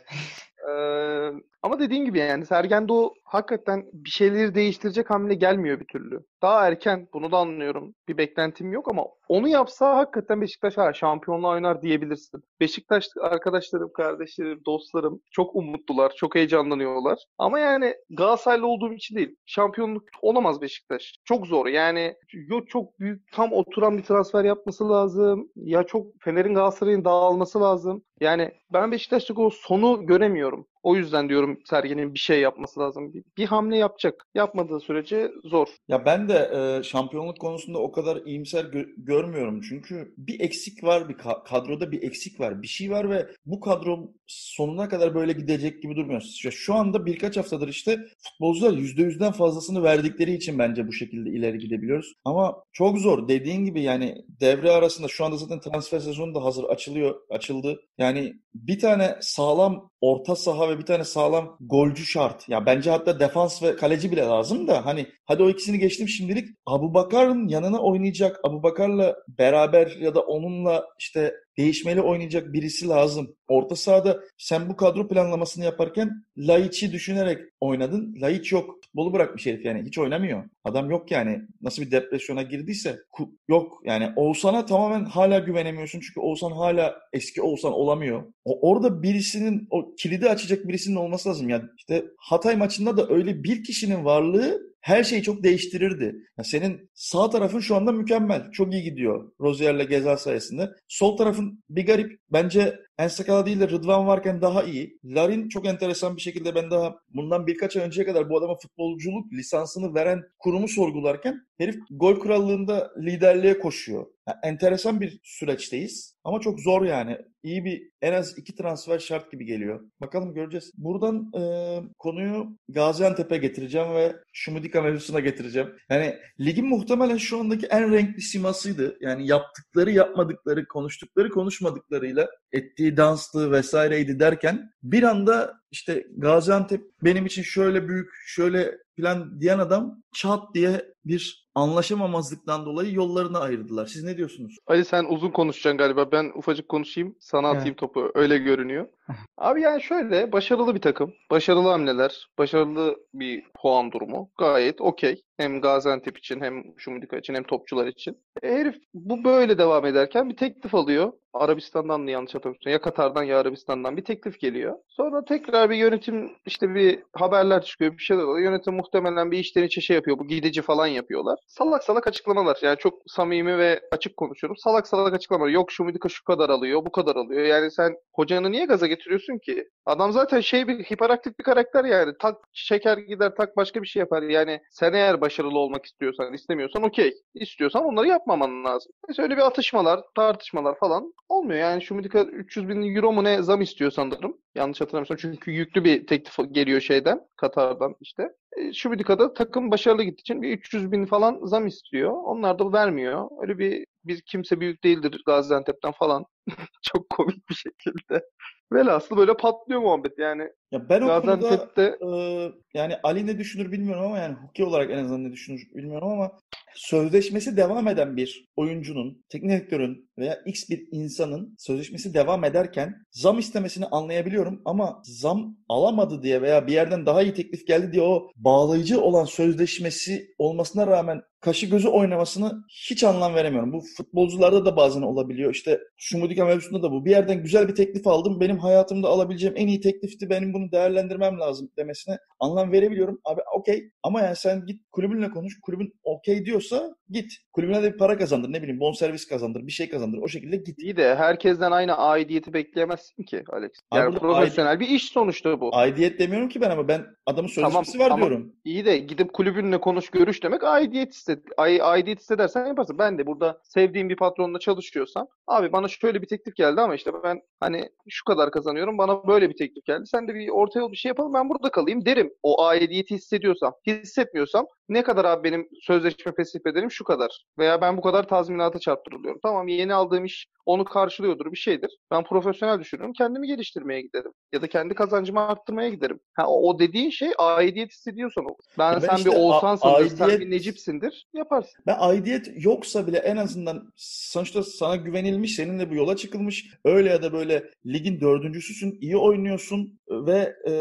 Ee, ama dediğin gibi yani Sergen Doğu hakikaten bir şeyleri değiştirecek hamle gelmiyor bir türlü. Daha erken bunu da anlıyorum. Bir beklentim yok ama onu yapsa hakikaten Beşiktaş ha, şampiyonluğa oynar diyebilirsin. Beşiktaş arkadaşlarım, kardeşlerim, dostlarım çok umutlular, çok heyecanlanıyorlar. Ama yani Galatasaraylı olduğum için değil. Şampiyonluk olamaz Beşiktaş. Çok zor. Yani yo çok büyük tam oturan bir transfer yapması lazım. Ya çok Fener'in Galatasaray'ın dağılması lazım. Yani ben Beşiktaş'taki o sonu göremiyorum. O yüzden diyorum Sergen'in bir şey yapması lazım. Bir, bir hamle yapacak. Yapmadığı sürece zor. Ya ben de e, şampiyonluk konusunda o kadar iyimser gö- görmüyorum. Çünkü bir eksik var, bir ka- kadroda bir eksik var. Bir şey var ve bu kadro sonuna kadar böyle gidecek gibi durmuyor. Şu, şu anda birkaç haftadır işte futbolcular %100'den fazlasını verdikleri için bence bu şekilde ileri gidebiliyoruz. Ama çok zor. Dediğin gibi yani devre arasında şu anda zaten transfer sezonu da hazır açılıyor, açıldı. Yani bir tane sağlam orta saha ve bir tane sağlam golcü şart. Ya bence hatta defans ve kaleci bile lazım da hani hadi o ikisini geçtim şimdilik. Abu Bakar'ın yanına oynayacak, Abu Bakar'la beraber ya da onunla işte değişmeli oynayacak birisi lazım. Orta sahada sen bu kadro planlamasını yaparken Laiç'i düşünerek oynadın. Laiç yok. Futbolu bırakmış herif yani. Hiç oynamıyor. Adam yok yani. Nasıl bir depresyona girdiyse yok. Yani Oğuzhan'a tamamen hala güvenemiyorsun. Çünkü Oğuzhan hala eski Oğuzhan olamıyor. O, orada birisinin o kilidi açacak birisinin olması lazım. Yani işte Hatay maçında da öyle bir kişinin varlığı her şeyi çok değiştirirdi. Ya senin sağ tarafın şu anda mükemmel. Çok iyi gidiyor Rozier'le Gezal sayesinde. Sol tarafın bir garip. Bence Ensakala değil de Rıdvan varken daha iyi. Larin çok enteresan bir şekilde ben daha bundan birkaç ay önceye kadar bu adama futbolculuk lisansını veren kurumu sorgularken herif gol krallığında liderliğe koşuyor. Enteresan bir süreçteyiz ama çok zor yani. İyi bir en az iki transfer şart gibi geliyor. Bakalım göreceğiz. Buradan e, konuyu Gaziantep'e getireceğim ve Şumudika mevzusuna getireceğim. Yani ligin muhtemelen şu andaki en renkli simasıydı. Yani yaptıkları yapmadıkları, konuştukları konuşmadıklarıyla ettiği danslı vesaireydi derken bir anda işte Gaziantep benim için şöyle büyük, şöyle plan diyen adam çat diye bir anlaşamamazlıktan dolayı yollarını ayırdılar. Siz ne diyorsunuz? Ali sen uzun konuşacaksın galiba. Ben ufacık konuşayım. Sana atayım evet. topu. Öyle görünüyor. Abi yani şöyle başarılı bir takım. Başarılı hamleler. Başarılı bir puan durumu. Gayet okey. Hem Gaziantep için hem Şumudika için hem topçular için. E, herif bu böyle devam ederken bir teklif alıyor. Arabistan'dan mı yanlış hatırlamıyorsun? Ya Katar'dan ya Arabistan'dan bir teklif geliyor. Sonra tekrar bir yönetim işte bir haberler çıkıyor bir şeyler oluyor. Yönetim muhtemelen bir işten içe şey yapıyor. Bu gidici falan yapıyorlar. Salak salak açıklamalar. Yani çok samimi ve açık konuşuyorum. Salak salak açıklamalar. Yok Şumudika şu kadar alıyor, bu kadar alıyor. Yani sen hocanı niye gaza getiriyorsun ki? Adam zaten şey bir hiperaktif bir karakter yani. Tak şeker gider tak başka bir şey yapar. Yani sen eğer başarılı olmak istiyorsan, istemiyorsan okey. İstiyorsan onları yapmaman lazım. Mesela öyle bir atışmalar, tartışmalar falan olmuyor. Yani şu Midika 300 bin euro mu ne zam istiyor sanırım. Yanlış hatırlamıyorsam. Çünkü yüklü bir teklif geliyor şeyden, Katar'dan işte. E, şu Midika'da takım başarılı gittiği için bir 300 bin falan zam istiyor. Onlar da vermiyor. Öyle bir bir kimse büyük değildir Gaziantep'ten falan. Çok komik bir şekilde. Velhasıl böyle patlıyor muhabbet yani. Ya ben o Gaziantep'te... konuda e, yani Ali ne düşünür bilmiyorum ama yani hukuki olarak en azından ne düşünür bilmiyorum ama sözleşmesi devam eden bir oyuncunun, teknik direktörün veya X bir insanın sözleşmesi devam ederken zam istemesini anlayabiliyorum ama zam alamadı diye veya bir yerden daha iyi teklif geldi diye o bağlayıcı olan sözleşmesi olmasına rağmen kaşı gözü oynamasını hiç anlam veremiyorum. Bu futbolcularda da bazen olabiliyor. İşte Şumudika mevzusunda da bu. Bir yerden güzel bir teklif aldım. Benim hayatımda alabileceğim en iyi teklifti. Benim bunu değerlendirmem lazım demesine anlam verebiliyorum. Abi okey ama yani sen git kulübünle konuş. Kulübün okey diyorsa git. Kulübüne de bir para kazandır. Ne bileyim bonservis kazandır. Bir şey kazandır. O şekilde git. İyi de herkesten aynı aidiyeti bekleyemezsin ki Alex. Yani Abi profesyonel aidiyet, bir iş sonuçta bu. Aidiyet demiyorum ki ben ama ben adamın sözleşmesi tamam, var diyorum. İyi de gidip kulübünle konuş görüş demek aidiyet istedi. Aidiyet hissedersen yaparsın. Ben de burada sevdiğim bir patronla çalışıyorsam abi bana şöyle bir teklif geldi ama işte ben hani şu kadar kazanıyorum. Bana böyle bir teklif geldi. Sen de bir orta yol bir şey yapalım ben burada kalayım derim. O aidiyeti hissediyorsam. Hissetmiyorsam ne kadar abi benim sözleşme fesih bedelim şu kadar. Veya ben bu kadar tazminata çarptırılıyorum. Tamam yeni aldığım iş onu karşılıyordur bir şeydir. Ben profesyonel düşünüyorum. Kendimi geliştirmeye giderim. Ya da kendi kazancımı arttırmaya giderim. Ha, o dediğin şey aidiyet hissediyorsan olur. Ben, ben sen işte bir a- Oğuzhan'sındır, sen bir Necip'sindir. Yaparsın. Ben aidiyet yoksa bile en azından sonuçta sana güvenilmiş, seninle bu yola çıkılmış. Öyle ya da böyle ligin dördüncüsüsün, iyi oynuyorsun ve e,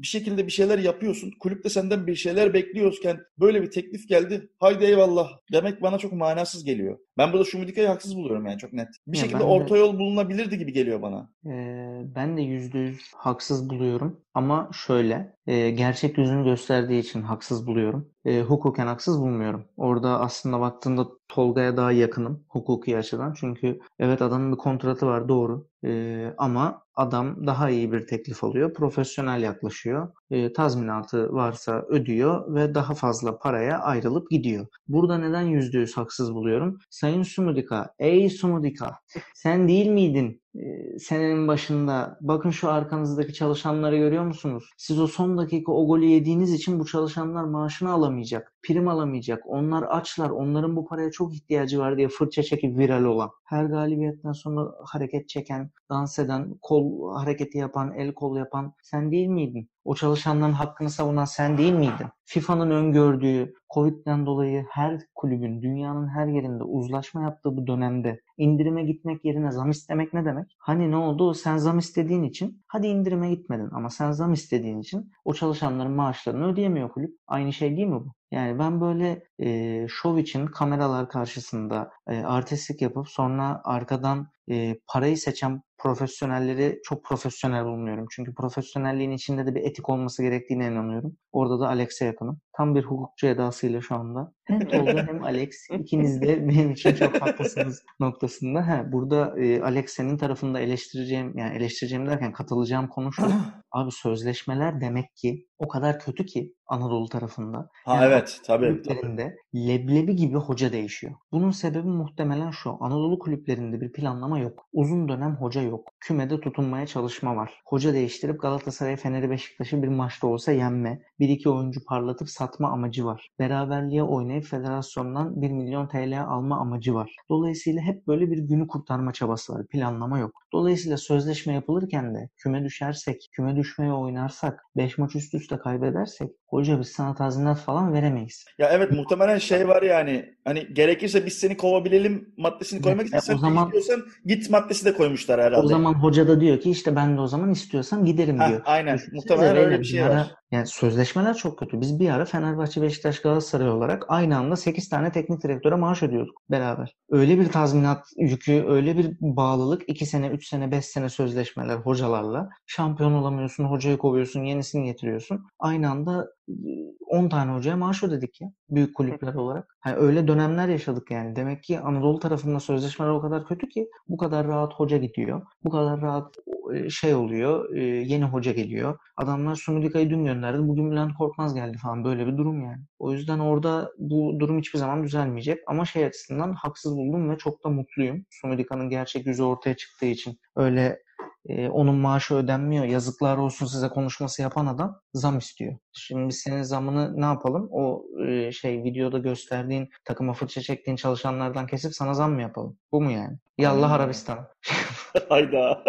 bir şekilde bir şeyler yapıyorsun. Kulüp de senden bir şeyler bekliyorken böyle bir teklif geldi. Haydi eyvallah demek bana çok manasız geliyor. Ben burada Şumidika'yı haksız buluyorum yani çok net. Bir Ya şekilde ben de- orta yol bulunabilirdi gibi geliyor bana. Ee, ben de yüzde yüz haksız buluyorum. Ama şöyle, e, gerçek yüzünü gösterdiği için haksız buluyorum. E, hukuken haksız bulmuyorum. Orada aslında baktığında Tolga'ya daha yakınım hukuki açıdan. Çünkü evet adamın bir kontratı var doğru. E, ama adam daha iyi bir teklif alıyor. Profesyonel yaklaşıyor. E, tazminatı varsa ödüyor ve daha fazla paraya ayrılıp gidiyor. Burada neden yüzde yüz haksız buluyorum? Sayın Sumudika, ey Sumudika sen değil miydin e, senenin başında? Bakın şu arkanızdaki çalışanları görüyor musunuz? Siz o son dakika o golü yediğiniz için bu çalışanlar maaşını alamayacak, prim alamayacak. Onlar açlar, onların bu paraya çok ihtiyacı var diye fırça çekip viral olan. Her galibiyetten sonra hareket çeken, dans eden, kol hareketi yapan, el kol yapan sen değil miydin? O çalışanların hakkını savunan sen değil miydin? FIFA'nın öngördüğü Covid'den dolayı her kulübün dünyanın her yerinde uzlaşma yaptığı bu dönemde indirime gitmek yerine zam istemek ne demek? Hani ne oldu? Sen zam istediğin için hadi indirime gitmedin ama sen zam istediğin için o çalışanların maaşlarını ödeyemiyor kulüp. Aynı şey değil mi bu? Yani ben böyle e, şov için kameralar karşısında e, artistlik yapıp sonra arkadan e, parayı seçen profesyonelleri çok profesyonel bulmuyorum. Çünkü profesyonelliğin içinde de bir etik olması gerektiğine inanıyorum. Orada da Alex'e yakınım. Tam bir hukukçu edasıyla şu anda. Hem Tolga hem Alex ikiniz de benim için çok haklısınız noktasında. Ha, burada e, Alex senin tarafında eleştireceğim yani eleştireceğim derken katılacağım konu şu. Abi sözleşmeler demek ki o kadar kötü ki Anadolu tarafında. Ha Yani evet tabii tabii. leblebi gibi hoca değişiyor. Bunun sebebi muhtemelen şu. Anadolu kulüplerinde bir planlama yok. Uzun dönem hoca yok. Kümede tutunmaya çalışma var. Hoca değiştirip Galatasaray, Fener'i, Beşiktaş'ı bir maçta olsa yenme. Bir iki oyuncu parlatıp satma amacı var. Beraberliğe oynayıp federasyondan 1 milyon TL alma amacı var. Dolayısıyla hep böyle bir günü kurtarma çabası var. Planlama yok. Dolayısıyla sözleşme yapılırken de küme düşersek, küme düşmeye oynarsak, 5 maç üst üste kaybedersek hoca biz sana tazminat falan veremeyiz. Ya evet muhtemelen şey var yani hani gerekirse biz seni kovabilelim maddesini koymak için E, sen o zaman- istiyorsan git maddesi de koymuşlar herhalde. O zaman hoca da diyor ki işte ben de o zaman istiyorsam giderim Heh, diyor. aynen. Muhtemelen öyle bir şey var. Yani sözleşmeler çok kötü. Biz bir ara Fenerbahçe, Beşiktaş, Galatasaray olarak aynı anda 8 tane teknik direktöre maaş ödüyorduk beraber. Öyle bir tazminat yükü, öyle bir bağlılık 2 sene, 3 sene, 5 sene sözleşmeler hocalarla. Şampiyon olamıyorsun, hocayı kovuyorsun, yenisini getiriyorsun. Aynı anda 10 tane hocaya maaş ödedik ya. Büyük kulüpler olarak. Hani öyle dönemler yaşadık yani. Demek ki Anadolu tarafında sözleşmeler o kadar kötü ki bu kadar rahat hoca gidiyor. Bu kadar rahat e, şey oluyor. e, Yeni hoca geliyor. Adamlar Sumudika'yı dün gönderdi. Bugün Bülent Korkmaz geldi falan. Böyle bir durum yani. O yüzden orada bu durum hiçbir zaman düzelmeyecek. Ama şey açısından haksız buldum ve çok da mutluyum. Sumudika'nın gerçek yüzü ortaya çıktığı için. Öyle e, onun maaşı ödenmiyor. Yazıklar olsun size konuşması yapan adam zam istiyor. Şimdi biz senin zamını ne yapalım? O e, şey videoda gösterdiğin takıma fırça çektiğin çalışanlardan kesip sana zam mı yapalım? Bu mu yani? Yallah. Arabistan. Hayda.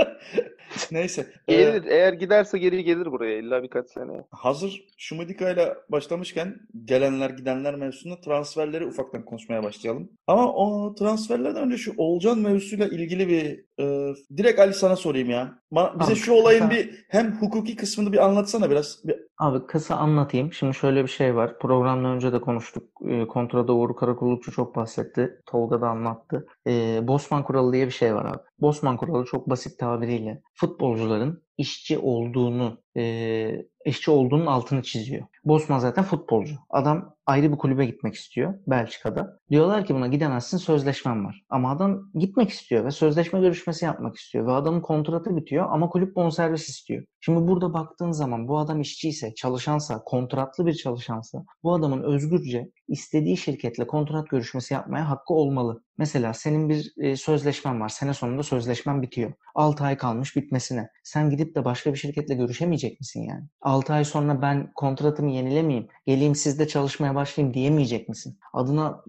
Neyse. Ee, Gelir, eğer giderse geri gelir buraya illa birkaç sene. hazır Şumidika ile başlamışken gelenler gidenler mevzusunda transferleri ufaktan konuşmaya başlayalım. Ama o transferlerden önce şu Olcan mevzusuyla ilgili bir e, direkt Ali sana sorayım ya. Bize şu olayın bir hem hukuki kısmını bir anlatsana biraz. Bir, Abi kısa anlatayım. Şimdi şöyle bir şey var. Programdan önce de konuştuk. E, kontrada Uğur Karakullukçu çok bahsetti. Tolga da anlattı. E, Bosman kuralı diye bir şey var abi. Bosman kuralı çok basit tabiriyle futbolcuların işçi olduğunu e, işçi olduğunun altını çiziyor. Bosman zaten futbolcu. Adam ayrı bir kulübe gitmek istiyor Belçika'da. Diyorlar ki buna gidemezsin sözleşmen var. Ama adam gitmek istiyor ve sözleşme görüşmesi yapmak istiyor. Ve adamın kontratı bitiyor ama kulüp bonservis istiyor. Şimdi burada baktığın zaman bu adam işçiyse, çalışansa, kontratlı bir çalışansa bu adamın özgürce istediği şirketle kontrat görüşmesi yapmaya hakkı olmalı. Mesela senin bir e, sözleşmen var. Sene sonunda sözleşmen bitiyor. 6 ay kalmış bitmesine. Sen gidip de başka bir şirketle görüşemeyecek misin yani? 6 ay sonra ben kontratımı yenilemeyeyim, geleyim sizde çalışmaya başlayayım diyemeyecek misin? Adına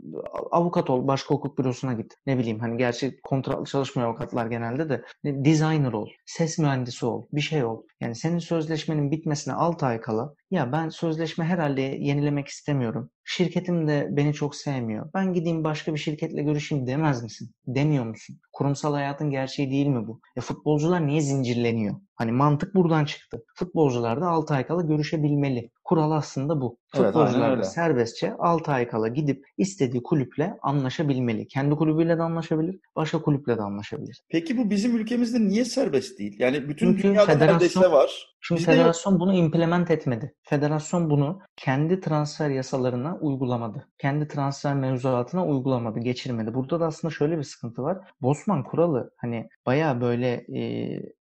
avukat ol, başka hukuk bürosuna git. Ne bileyim hani gerçi kontratlı çalışmıyor avukatlar genelde de. Designer ol, ses mühendisi ol, bir şey ol. Yani senin sözleşmenin bitmesine 6 ay kala ya ben sözleşme herhalde yenilemek istemiyorum. Şirketim de beni çok sevmiyor. Ben gideyim başka bir şirketle görüşeyim demez misin? Demiyor musun? Kurumsal hayatın gerçeği değil mi bu? E futbolcular niye zincirleniyor? Hani mantık buradan çıktı. Futbolcular da 6 ay kala görüşebilmeli. Kural aslında bu. Evet, Futbolcular da serbestçe 6 ay kala gidip istediği kulüple anlaşabilmeli. Kendi kulübüyle de anlaşabilir, başka kulüple de anlaşabilir. Peki bu bizim ülkemizde niye serbest değil? Yani bütün Çünkü dünyada federasyon- neredeyse var. Şimdi Bizde yok. federasyon bunu implement etmedi. Federasyon bunu kendi transfer yasalarına uygulamadı. Kendi transfer mevzuatına uygulamadı, geçirmedi. Burada da aslında şöyle bir sıkıntı var. Bosman kuralı hani bayağı böyle e,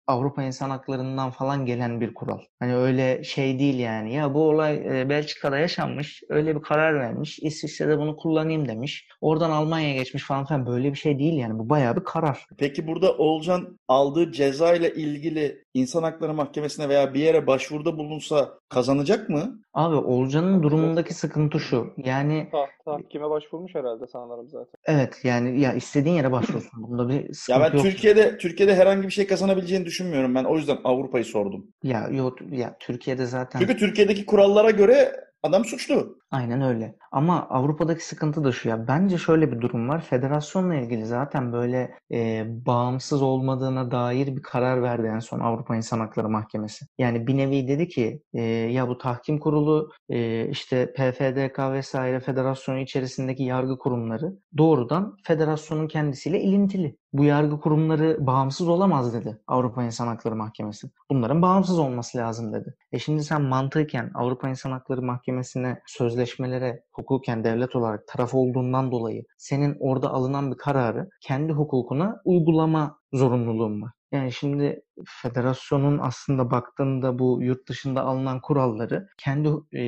Avrupa İnsan Hakları'ndan falan gelen bir kural. Hani öyle şey değil yani. Ya bu olay e, Belçika'da yaşanmış. Öyle bir karar vermiş. İsviçre'de bunu kullanayım demiş. Oradan Almanya'ya geçmiş falan filan. Böyle bir şey değil yani. Bu bayağı bir karar. Peki burada Olcan aldığı ceza ile ilgili İnsan Hakları Mahkemesi'ne veya bir yere başvuruda bulunsa kazanacak mı? Abi Olcan'ın durumundaki sıkıntı şu. Yani Tah tahkime başvurmuş herhalde sanırım zaten. evet yani ya istediğin yere başvursun. Bunda bir Ya sıkıntı ben yok. Türkiye'de Türkiye'de herhangi bir şey kazanabileceğini düşünmüyorum. Ben o yüzden Avrupa'yı sordum. Ya yok ya Türkiye'de zaten Çünkü Türkiye'deki kurallara göre adam suçlu. aynen öyle. Ama Avrupa'daki sıkıntı da şu ya. Bence şöyle bir durum var. Federasyonla ilgili zaten böyle e, bağımsız olmadığına dair bir karar verdi en son Avrupa İnsan Hakları Mahkemesi. Yani bir nevi dedi ki e, ya bu tahkim kurulu e, işte PFDK vesaire federasyonu içerisindeki yargı kurumları doğrudan federasyonun kendisiyle ilintili. Bu yargı kurumları bağımsız olamaz dedi Avrupa İnsan Hakları Mahkemesi. Bunların bağımsız olması lazım dedi. E şimdi sen mantıken Avrupa İnsan Hakları Mahkemesi'ne sözleşmelere hukuken devlet olarak taraf olduğundan dolayı senin orada alınan bir kararı kendi hukukuna uygulama zorunluluğun var. Yani şimdi federasyonun aslında baktığında bu yurt dışında alınan kuralları kendi e,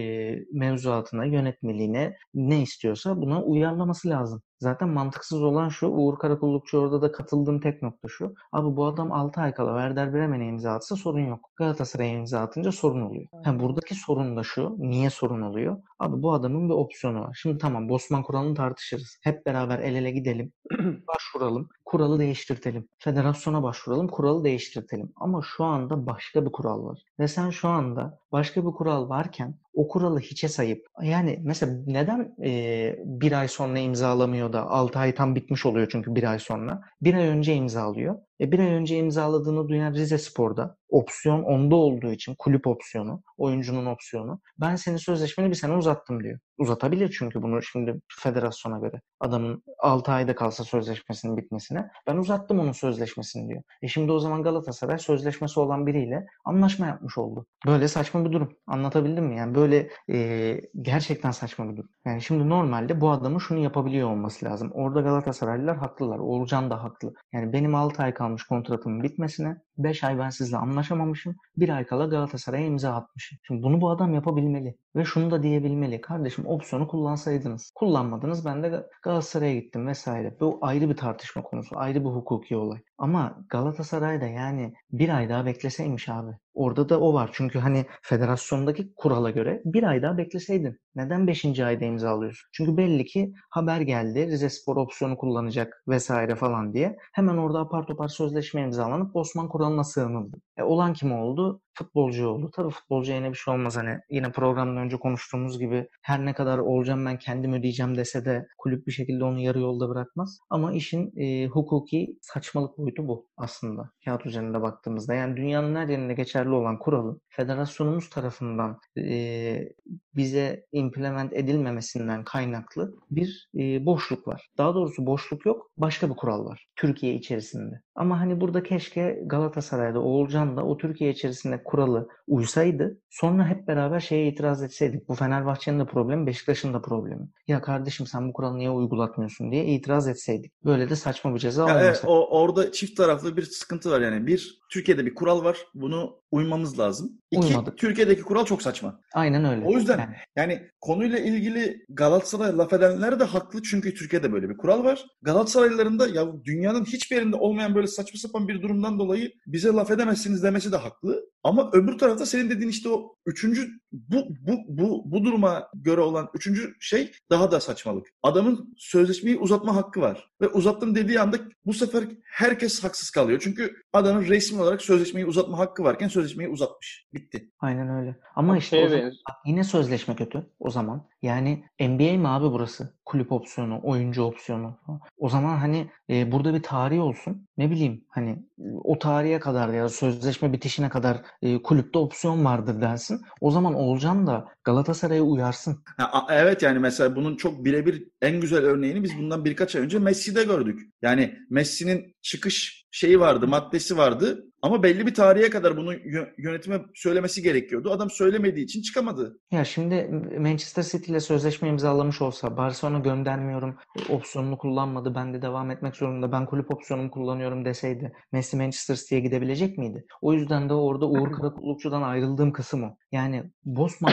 mevzuatına, yönetmeliğine ne istiyorsa buna uyarlaması lazım. Zaten mantıksız olan şu, Uğur Karakullukçu orada da katıldığım tek nokta şu. Abi bu adam 6 ay kala Werder Bremen'e imza atsa sorun yok. Galatasaray'a imza atınca sorun oluyor. Ha, buradaki sorun da şu, niye sorun oluyor? Abi bu adamın bir opsiyonu var. Şimdi tamam Bosman kuralını tartışırız. Hep beraber el ele gidelim, başvuralım, kuralı değiştirtelim. Federasyona başvuralım, kuralı değiştirtelim. Ama şu anda başka bir kural var. Ve sen şu anda başka bir kural varken o kuralı hiçe sayıp yani mesela neden e, bir ay sonra imzalamıyor da 6 ay tam bitmiş oluyor çünkü bir ay sonra. Bir ay önce imzalıyor. E bir ay önce imzaladığını duyan Rize Spor'da opsiyon onda olduğu için kulüp opsiyonu, oyuncunun opsiyonu. Ben senin sözleşmeni bir sene uzattım diyor. Uzatabilir çünkü bunu şimdi federasyona göre. Adamın 6 ayda kalsa sözleşmesinin bitmesine. Ben uzattım onun sözleşmesini diyor. E şimdi o zaman Galatasaray sözleşmesi olan biriyle anlaşma yapmış oldu. Böyle saçma bir durum. Anlatabildim mi? Yani böyle e, gerçekten saçma bir durum. Yani şimdi normalde bu adamın şunu yapabiliyor olması lazım. Orada Galatasaraylılar haklılar. Oğulcan da haklı. Yani benim 6 ay kalmış kontratımın bitmesine 5 ay ben sizle anlaşamamışım. Bir ay kala Galatasaray'a imza atmışım. Şimdi bunu bu adam yapabilmeli. Ve şunu da diyebilmeli. Kardeşim opsiyonu kullansaydınız. Kullanmadınız ben de Galatasaray'a gittim vesaire. Bu ayrı bir tartışma konusu. Ayrı bir hukuki olay. Ama Galatasaray'da yani bir ay daha bekleseymiş abi. Orada da o var. Çünkü hani federasyondaki kurala göre bir ay daha bekleseydin. Neden 5. ayda imzalıyorsun? Çünkü belli ki haber geldi. Rize Spor opsiyonu kullanacak vesaire falan diye. Hemen orada apar topar sözleşme imzalanıp Osman kuralına sığınıldı. E, olan kim oldu? Futbolcu oldu. Tabii futbolcuya yine bir şey olmaz. Hani yine programdan önce konuştuğumuz gibi her ne kadar olacağım ben kendim ödeyeceğim dese de kulüp bir şekilde onu yarı yolda bırakmaz. Ama işin e, hukuki saçmalık boyutu bu aslında. Kağıt üzerinde baktığımızda. Yani dünyanın her yerinde geçerli olan kuralın federasyonumuz tarafından e, bize implement edilmemesinden kaynaklı bir e, boşluk var. Daha doğrusu boşluk yok. Başka bir kural var. Türkiye içerisinde. Ama hani burada keşke Galatasaray'da Oğulcan da o Türkiye içerisinde kuralı uysaydı. Sonra hep beraber şeye itiraz etseydik. Bu Fenerbahçe'nin de problemi, Beşiktaş'ın da problemi. Ya kardeşim sen bu kuralı niye uygulatmıyorsun diye itiraz etseydik. Böyle de saçma bir ceza Ya, olmasa. e, o orada çift taraflı bir sıkıntı var yani. Bir Türkiye'de bir kural var. Bunu uymamız lazım. İki Uymadık. Türkiye'deki kural çok saçma. Aynen öyle. O yüzden Yani yani konuyla ilgili Galatasaray laf edenler de haklı çünkü Türkiye'de böyle bir kural var. Galatasaraylıların da ya dünyanın hiçbir yerinde olmayan böyle saçma sapan bir durumdan dolayı bize laf edemezsiniz demesi de haklı. Ama öbür tarafta senin dediğin işte o üçüncü bu bu bu bu duruma göre olan üçüncü şey daha da saçmalık. Adamın sözleşmeyi uzatma hakkı var ve uzattım dediği anda bu sefer herkes haksız kalıyor. Çünkü adamın resmi olarak sözleşmeyi uzatma hakkı varken sözleşmeyi uzatmış. Bitti. aynen öyle. Ama işte Şeye o zaman- yine sözleşme kötü o zaman. Yani NBA mi abi burası? Kulüp opsiyonu, oyuncu opsiyonu. falan. O zaman hani e, burada bir tarih olsun. Ne bileyim hani o tarihe kadar ya sözleşme bitişine kadar e, kulüpte opsiyon vardır dersin. O zaman Olcan da Galatasaray'a uyarsın. Ha, evet yani mesela bunun çok birebir en güzel örneğini biz bundan birkaç ay önce Messi'de gördük. Yani Messi'nin çıkış şeyi vardı, maddesi vardı ama belli bir tarihe kadar bunu yö- yönetime söylemesi gerekiyordu. Adam söylemediği için çıkamadı. Ya şimdi Manchester City ile sözleşme imzalamış olsa Barcelona göndermiyorum e, opsiyonunu kullanmadı ben de devam etmek zorunda ben kulüp opsiyonumu kullanıyorum deseydi Messi Manchester City'ye gidebilecek miydi? O yüzden de orada Uğur Karakullukçu'dan ayrıldığım kısım o. Yani Bosman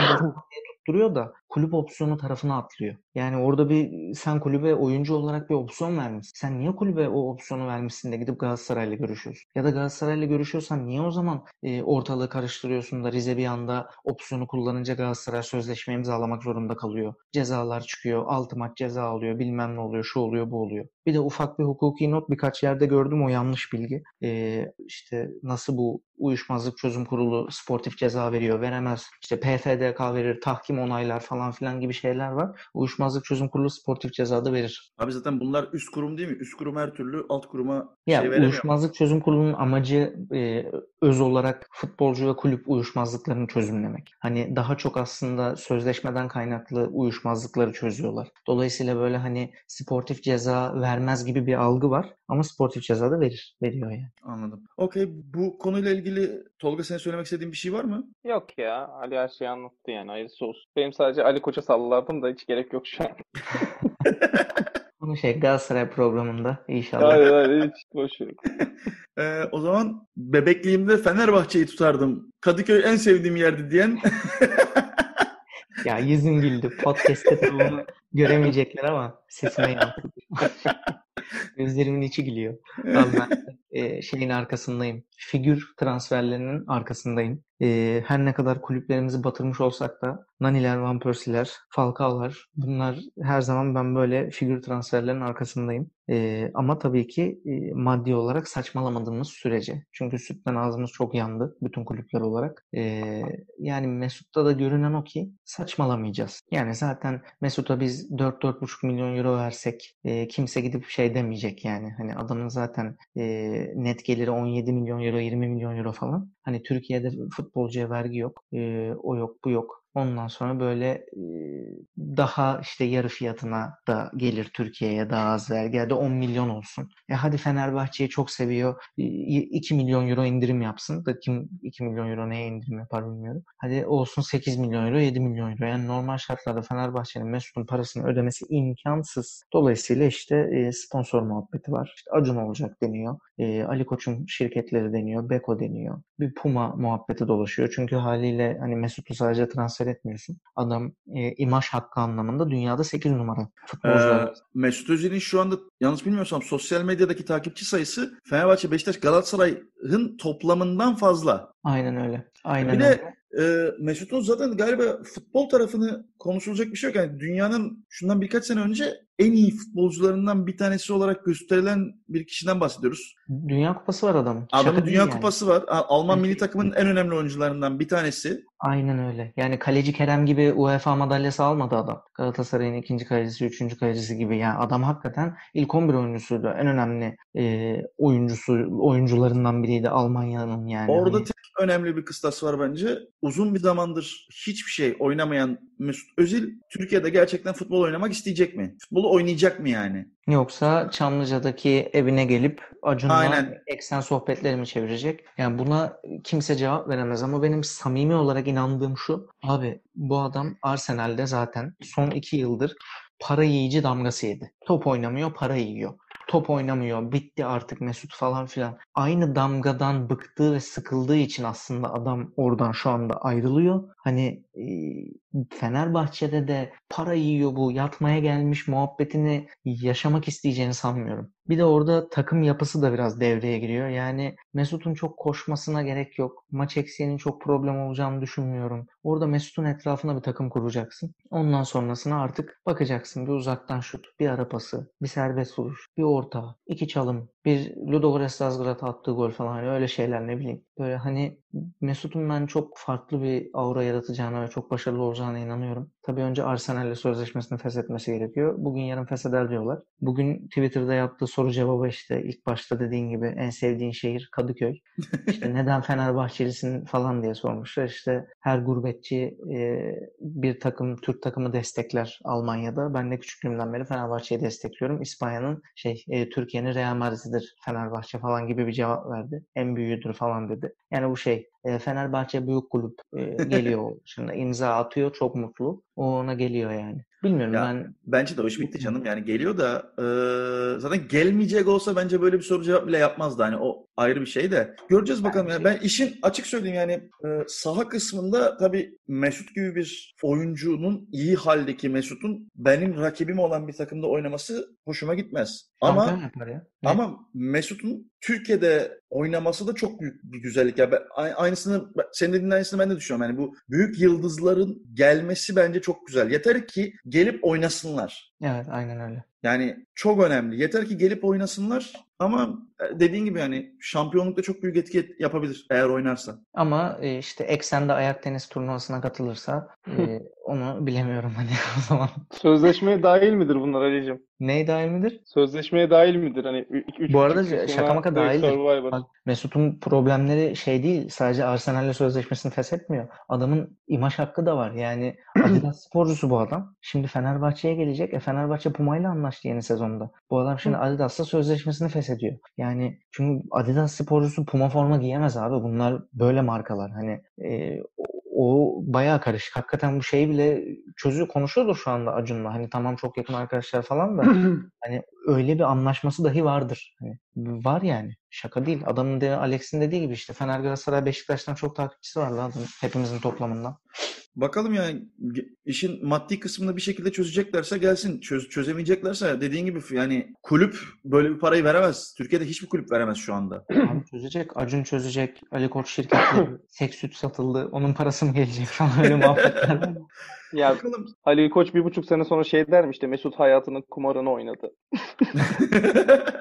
da tutturuyor da kulüp opsiyonu tarafına atlıyor. Yani orada bir sen kulübe oyuncu olarak bir opsiyon vermişsin. Sen niye kulübe o opsiyonu vermişsin de gidip Galatasaray'la görüşüyorsun? Ya da Galatasaray'la görüşüyorsan niye o zaman e, ortalığı karıştırıyorsun da Rize bir anda opsiyonu kullanınca Galatasaray sözleşme imzalamak zorunda kalıyor. Cezalar çıkıyor, altı maç ceza alıyor, bilmem ne oluyor, şu oluyor, bu oluyor. Bir de ufak bir hukuki not birkaç yerde gördüm o yanlış bilgi. E, işte nasıl bu uyuşmazlık çözüm kurulu sportif ceza veriyor, veremez. İşte PFDK verir, tahkim onaylar falan filan gibi şeyler var. Uyuşmazlık çözüm kurulu sportif ceza da verir. Abi zaten bunlar üst kurum değil mi? Üst kurum her türlü alt kuruma Ya şey veremiyor. uyuşmazlık çözüm kurulunun amacı e, öz olarak futbolcu ve kulüp uyuşmazlıklarını çözümlemek. Hani daha çok aslında sözleşmeden kaynaklı uyuşmazlıkları çözüyorlar. Dolayısıyla böyle hani sportif ceza vermez gibi bir algı var ama sportif ceza da verir, veriyor yani. Anladım. Okey bu konuyla ilgili Tolga senin söylemek istediğin bir şey var mı? Yok ya. Ali her şeyi anlattı yani. Hayırlısı olsun. Benim sadece Ali Koç'a sallardım da hiç gerek yok şu an. Bunu şey Galatasaray programında inşallah. Hayır hayır hiç boş ver. Ee, o zaman bebekliğimde Fenerbahçe'yi tutardım. Kadıköy en sevdiğim yerdi diyen Ya yüzüm güldü. Podcast'te de bunu göremeyecekler ama sesime yansıdı. Gözlerimin içi gülüyor. Ben e, şeyin arkasındayım. Figür transferlerinin arkasındayım. E, her ne kadar kulüplerimizi batırmış olsak da Naniler, Van Persie'ler, Falcao'lar bunlar her zaman ben böyle figür transferlerin arkasındayım. E, ama tabii ki e, maddi olarak saçmalamadığımız sürece. Çünkü sütten ağzımız çok yandı bütün kulüpler olarak. E, yani Mesut'ta da görünen o ki saçmalamayacağız. Yani zaten Mesut'a biz 4-4,5 milyon euro versek e, kimse gidip şey demeyecek yani. Hani adamın zaten e, net geliri 17 milyon euro, 20 milyon euro falan. Hani Türkiye'de futbolcuya vergi yok. E, o yok, bu yok. Ondan sonra böyle daha işte yarı fiyatına da gelir Türkiye'ye daha az vergi. Ya da 10 milyon olsun. E hadi Fenerbahçe'yi çok seviyor. E, 2 milyon euro indirim yapsın. Da kim 2 milyon euro neye indirim yapar bilmiyorum. Hadi olsun 8 milyon euro, 7 milyon euro. Yani normal şartlarda Fenerbahçe'nin Mesut'un parasını ödemesi imkansız. Dolayısıyla işte sponsor muhabbeti var. İşte Acun olacak deniyor. Ali Koç'un şirketleri deniyor. Beko deniyor. Bir Puma muhabbeti dolaşıyor. Çünkü haliyle hani Mesut'u sadece transfer etmiyorsun. Adam e, imaj hakkı anlamında dünyada 8 numara futbolcular. Ee, Mesut Özil'in şu anda yanlış bilmiyorsam sosyal medyadaki takipçi sayısı Fenerbahçe, Beşiktaş, Galatasaray'ın toplamından fazla. Aynen öyle. Aynen Bir öyle. de e, Mesut'un zaten galiba futbol tarafını konuşulacak bir şey yok. Yani dünyanın şundan birkaç sene önce en iyi futbolcularından bir tanesi olarak gösterilen bir kişiden bahsediyoruz. Dünya Kupası var adamın. Adamın Dünya yani. Kupası var. Alman milli takımının en önemli oyuncularından bir tanesi. Aynen öyle. Yani kaleci Kerem gibi UEFA madalyası almadı adam. Galatasaray'ın ikinci kalecisi, üçüncü kalecisi gibi. Yani adam hakikaten ilk 11 oyuncusuydu. En önemli e, oyuncusu, oyuncularından biriydi Almanya'nın yani. Orada Hani- tek önemli bir kıstas var bence. Uzun bir zamandır hiçbir şey oynamayan Mesut Özil Türkiye'de gerçekten futbol oynamak isteyecek mi? Futbolu oynayacak mı yani? Yoksa Çamlıca'daki evine gelip Acun'la Aynen. eksen sohbetlerimi çevirecek. Yani buna kimse cevap veremez ama benim samimi olarak inandığım şu. Abi bu adam Arsenal'de zaten son iki yıldır para yiyici damgası yedi. Top oynamıyor, para yiyor. Top oynamıyor, bitti artık Mesut falan filan. Aynı damgadan bıktığı ve sıkıldığı için aslında adam oradan şu anda ayrılıyor. Hani Fenerbahçe'de de para yiyor bu, yatmaya gelmiş muhabbetini yaşamak isteyeceğini sanmıyorum. Bir de orada takım yapısı da biraz devreye giriyor. Yani Mesut'un çok koşmasına gerek yok. Maç eksiğinin çok problem olacağını düşünmüyorum. Orada Mesut'un etrafına bir takım kuracaksın. Ondan sonrasına artık bakacaksın. Bir uzaktan şut, bir ara pası, bir serbest vuruş, bir orta, iki çalım, bir Ludogorets Razgrad'a attığı gol falan hani öyle şeyler ne bileyim. Böyle hani Mesut'un ben çok farklı bir aura yaratacağına ve çok başarılı olacağına inanıyorum. Tabii önce Arsenal'le sözleşmesini feshetmesi gerekiyor. Bugün yarın fesheder diyorlar. Bugün Twitter'da yaptığı soru cevabı işte ilk başta dediğin gibi en sevdiğin şehir Kadıköy. İşte neden Fenerbahçelisin falan diye sormuşlar. İşte her gurbetçi e, bir takım Türk takımı destekler Almanya'da. Ben de küçüklüğümden beri Fenerbahçe'yi destekliyorum. İspanya'nın şey e, Türkiye'nin Real Madrid'idir Fenerbahçe falan gibi bir cevap verdi. En büyüğüdür falan dedi. Yani bu şey e, Fenerbahçe büyük kulüp e, geliyor. Şimdi imza atıyor çok mutlu. O ona geliyor yani. Bilmiyorum Ya, ben Bence de iş bitti canım. Yani geliyor da e, zaten gelmeyecek olsa bence böyle bir soru cevap bile yapmazdı. Hani o ayrı bir şey de. Göreceğiz bakalım. Yani ben işin açık söyleyeyim yani e, saha kısmında tabii Mesut gibi bir oyuncunun iyi haldeki Mesut'un benim rakibim olan bir takımda oynaması hoşuma gitmez. Ama ama Mesut'un Türkiye'de oynaması da çok büyük bir güzellik. Ya ben, aynısını senin dediğin aynısını ben de düşünüyorum. Yani bu büyük yıldızların gelmesi bence çok güzel. Yeter ki gelip oynasınlar. Evet aynen öyle. Yani çok önemli. Yeter ki gelip oynasınlar ama e, dediğin gibi yani şampiyonlukta çok büyük etki et- yapabilir eğer oynarsa. Ama e, işte Eksen'de ayak tenis turnuvasına katılırsa e, onu bilemiyorum hani o zaman. Sözleşmeye dahil midir bunlar Ali'cim? Ney dahil midir? Sözleşmeye dahil midir? Hani üç Bu arada yıl şaka maka dahildir. Bak Mesut'un problemleri şey değil. Sadece Arsenal'le sözleşmesini feshetmiyor. Adamın imaj hakkı da var. Yani Adidas sporcusu bu adam. Şimdi Fenerbahçe'ye gelecek. E Fenerbahçe Puma'yla anlaştı yeni sezonda. Bu adam şimdi Adidas'la sözleşmesini feshediyor. Yani çünkü Adidas sporcusu Puma forma giyemez abi. Bunlar böyle markalar. Hani e, o- bayağı karışık. Hakikaten bu şeyi bile çözüyor, konuşuyordur şu anda Acun'la. Hani tamam çok yakın arkadaşlar falan da hani öyle bir anlaşması dahi vardır. Hani var yani. Şaka değil. Adamın de Alex'in dediği gibi işte Fener Galatasaray Beşiktaş'tan çok takipçisi var lan. Hepimizin toplamından. Bakalım yani işin maddi kısmını bir şekilde çözeceklerse gelsin. Çöz, çözemeyeceklerse dediğin gibi yani kulüp böyle bir parayı veremez. Türkiye'de hiçbir kulüp veremez şu anda. Abi çözecek. Acun çözecek. Ali Koç şirketleri seks süt satıldı. Onun parası mı gelecek falan öyle muhabbetler. Ya Bakalım. Ali Koç bir buçuk sene sonra şey dermiş işte Mesut hayatının kumarını oynadı.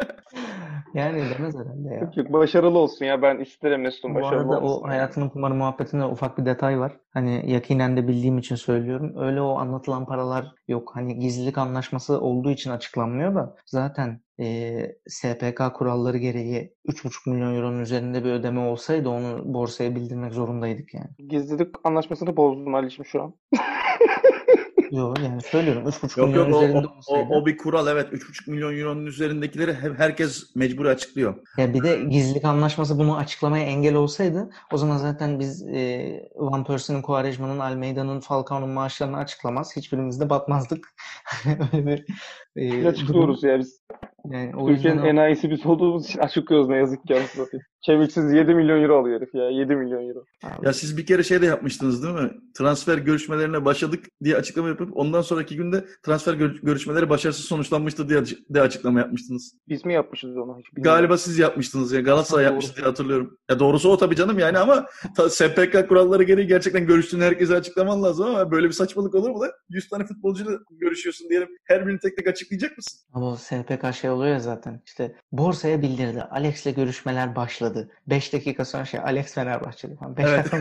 Yani demez herhalde ya. Yok, başarılı olsun ya ben isterim Mesut'un Bu başarılı arada olmasını. o hayatının kumarı muhabbetinde ufak bir detay var. Hani yakinen de bildiğim için söylüyorum. Öyle o anlatılan paralar yok. Hani gizlilik anlaşması olduğu için açıklanmıyor da zaten eee, SPK kuralları gereği 3,5 milyon euronun üzerinde bir ödeme olsaydı onu borsaya bildirmek zorundaydık yani. Gizlilik anlaşmasını bozdun Ali'cim şu an. Yok yani söylüyorum 3,5 Yok milyon yok o, üzerinde o, o, olsaydı. o bir kural evet 3,5 milyon euronun üzerindekileri he- herkes mecbur açıklıyor. Ya bir de gizlilik anlaşması bunu açıklamaya engel olsaydı o zaman zaten biz e, Van Persie'nin, Quaresma'nın, Almeida'nın, Falcao'nun maaşlarını açıklamaz. Hiçbirimiz de batmazdık. Öyle bir e, durum. Açıklıyoruz ya biz. Yani o yüzden Türkiye'nin o- enayisi biz olduğumuz için açıklıyoruz ne yazık ki anasını. Kemiksiz 7 milyon euro alıyor herif ya 7 milyon euro. Ya siz bir kere şey de yapmıştınız değil mi? Transfer görüşmelerine başladık diye açıklama yapıp ondan sonraki günde transfer gör- görüşmeleri başarısız sonuçlanmıştı diye, açı- diye açıklama yapmıştınız. Biz mi yapmışız onu? Hiç bilmiyorum. Galiba siz yapmıştınız ya. Galatasaray yapmıştı diye hatırlıyorum. Ya doğrusu o tabii canım yani ama ta- SPK kuralları gereği gerçekten görüştüğünü herkese açıklaman lazım ama böyle bir saçmalık olur mu lan? 100 tane futbolcuyla görüşüyorsun diyelim. Her birini tek tek açıklayacak mısın? Ama SPK şey oluyor ya zaten. İşte borsaya bildirdi. Alex'le görüşmeler başladı. 5 dakika sonra şey Alex Fenerbahçeli falan. 5 Evet. dakika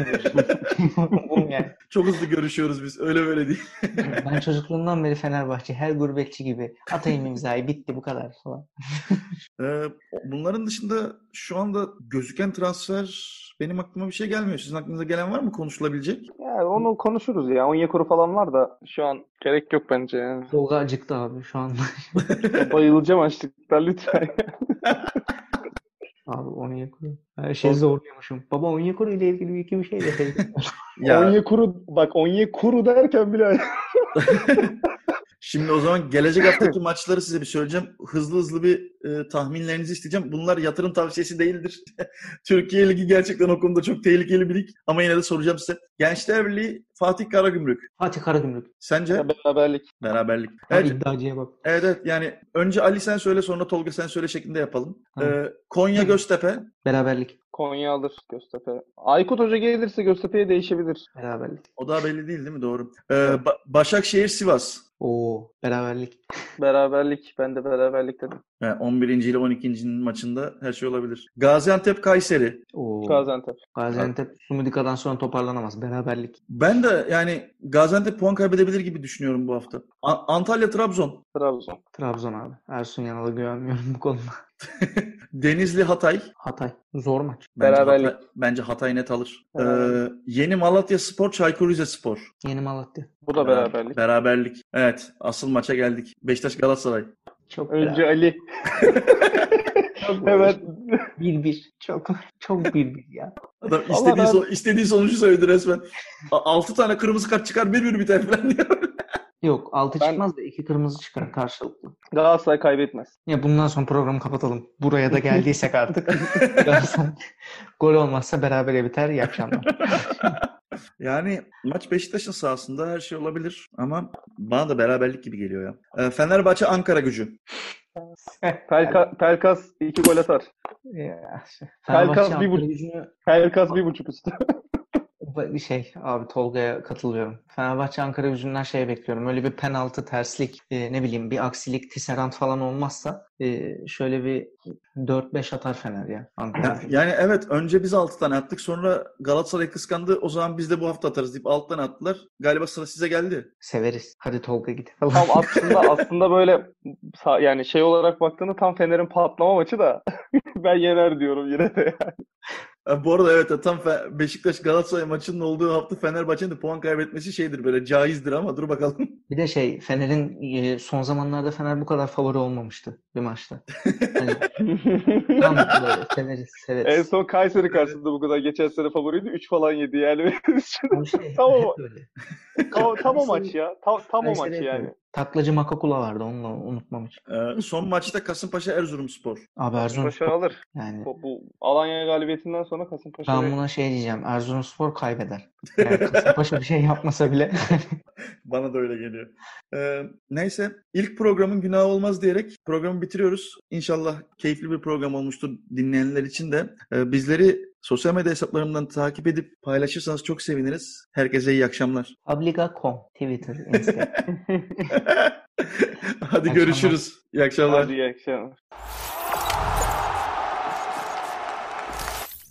mı yani. Çok hızlı görüşüyoruz biz. Öyle böyle değil. Ben çocukluğumdan beri Fenerbahçe her gurbetçi gibi atayım imzayı bitti bu kadar falan. Ee, bunların dışında şu anda gözüken transfer benim aklıma bir şey gelmiyor. Sizin aklınıza gelen var mı konuşulabilecek? Yani onu konuşuruz ya. Onyekuru falan var da şu an gerek yok bence yani. Tolga acıktı abi şu anda. Bayılacağım açlıktan lütfen. Abi Onyekuru. Her şeyi zorluyormuşum. Baba Onyekuru ile ilgili bir iki bir şey deseydin. Ya Onyekuru bak Onyekuru derken bile şimdi o zaman gelecek haftaki maçları size bir söyleyeceğim. Hızlı hızlı bir e, tahminlerinizi isteyeceğim. Bunlar yatırım tavsiyesi değildir. Türkiye Ligi gerçekten o konuda çok tehlikeli bir lig. Ama yine de soracağım size. Gençler Birliği Fatih Karagümrük. Fatih Karagümrük. Sence? beraberlik. Beraberlik. Evet. İddiacıya bak. evet, evet. Yani önce Ali sen söyle sonra Tolga sen söyle şeklinde yapalım. Tamam. Ee, Konya Göztepe. Beraberlik. Konya alır Göztepe. Aykut Hoca gelirse Göztepe'ye değişebilir. Beraberlik. O daha belli değil değil mi? Doğru. Ee, Ba- Başakşehir Sivas. Oo, beraberlik. Beraberlik. Ben de beraberlik dedim. Yani 11. ile 12. maçında her şey olabilir. Gaziantep Kayseri. Oo. Gaziantep. Gaziantep Sumudika'dan sonra toparlanamaz. Beraberlik. Ben de yani Gaziantep puan kaybedebilir gibi düşünüyorum bu hafta. A- Antalya Trabzon. Trabzon. Trabzon abi. Ersun Yanal'a güvenmiyorum bu konuda. Denizli Hatay. Hatay. Zor maç. Bence Beraberlik. Hatay, bence Hatay net alır. Ee, yeni Malatya Spor, Çaykur Rizespor. Yeni Malatya. Bu da beraberlik. Beraberlik. Evet. Asıl maça geldik. Beşiktaş Galatasaray. Çok Önce Ali. Çok evet. Bir bir. Çok çok bir bir ya. Adam istediği, so- istediği sonucu söyledi resmen. A- Altı tane kırmızı kart çıkar bir bir biter falan diyor. Yok altı Ben- çıkmaz da iki kırmızı çıkar karşılıklı. Galatasaray kaybetmez. Ya bundan sonra programı kapatalım. Buraya da geldiysek artık. Galatasaray Gol olmazsa berabere biter. İyi akşamlar. Yani maç Beşiktaş'ın sahasında her şey olabilir ama bana da beraberlik gibi geliyor ya. Ee, Fenerbahçe Ankara gücü. Pelka, Pelkas iki gol atar. Ya, Pelkas bir buçuk. Pelkas bir buçuk üstü. Bir şey abi Tolga'ya katılıyorum. Fenerbahçe Ankara gücünden şey bekliyorum. Öyle bir penaltı, terslik, e, ne bileyim bir aksilik, tisserant falan olmazsa e, şöyle bir 4-5 atar Fener ya. Ankara Ya- yani evet önce biz 6 tane attık sonra Galatasaray kıskandı o zaman biz de bu hafta atarız deyip 6 tane attılar. Galiba sıra size geldi. Severiz. Hadi Tolga git. Tam aslında aslında böyle yani şey olarak baktığında tam Fener'in patlama maçı da ben yener diyorum yine de. Ha, Bu arada evet tam Beşiktaş Galatasaray maçının olduğu hafta Fenerbahçe'nin de puan kaybetmesi şeydir böyle caizdir ama dur bakalım. Bir de şey Fener'in e, son zamanlarda Fener bu kadar favori olmamıştı bir maçta. Hani tam böyle Fener'i en severiz. son Kayseri karşısında bu kadar geçen sene favoriydi. 3 falan yedi yani. Şey, Tamam. hep öyle. tam, tam o maç ya. Tam, tam o maç yani. Taklacı Makakula vardı onu da unutmam hiç. Ee, son maçta Kasımpaşa Erzurumspor. Abi Kasımpaşa Erzurumspor alır. yani Bu, bu Alanya galibiyetinden sonra Kasımpaşa ben buna şey diyeceğim. Erzurumspor kaybeder. Yani Kasımpaşa bir şey yapmasa bile Bana da öyle geliyor. Ee, neyse ilk programın günahı olmaz diyerek programı bitiriyoruz. İnşallah keyifli bir program olmuştur dinleyenler için de. Ee, bizleri sosyal medya hesaplarımdan takip edip paylaşırsanız çok seviniriz. Herkese iyi akşamlar. Obliga.com Twitter, Instagram. Hadi akşamlar. görüşürüz. İyi akşamlar. Hadi iyi akşamlar.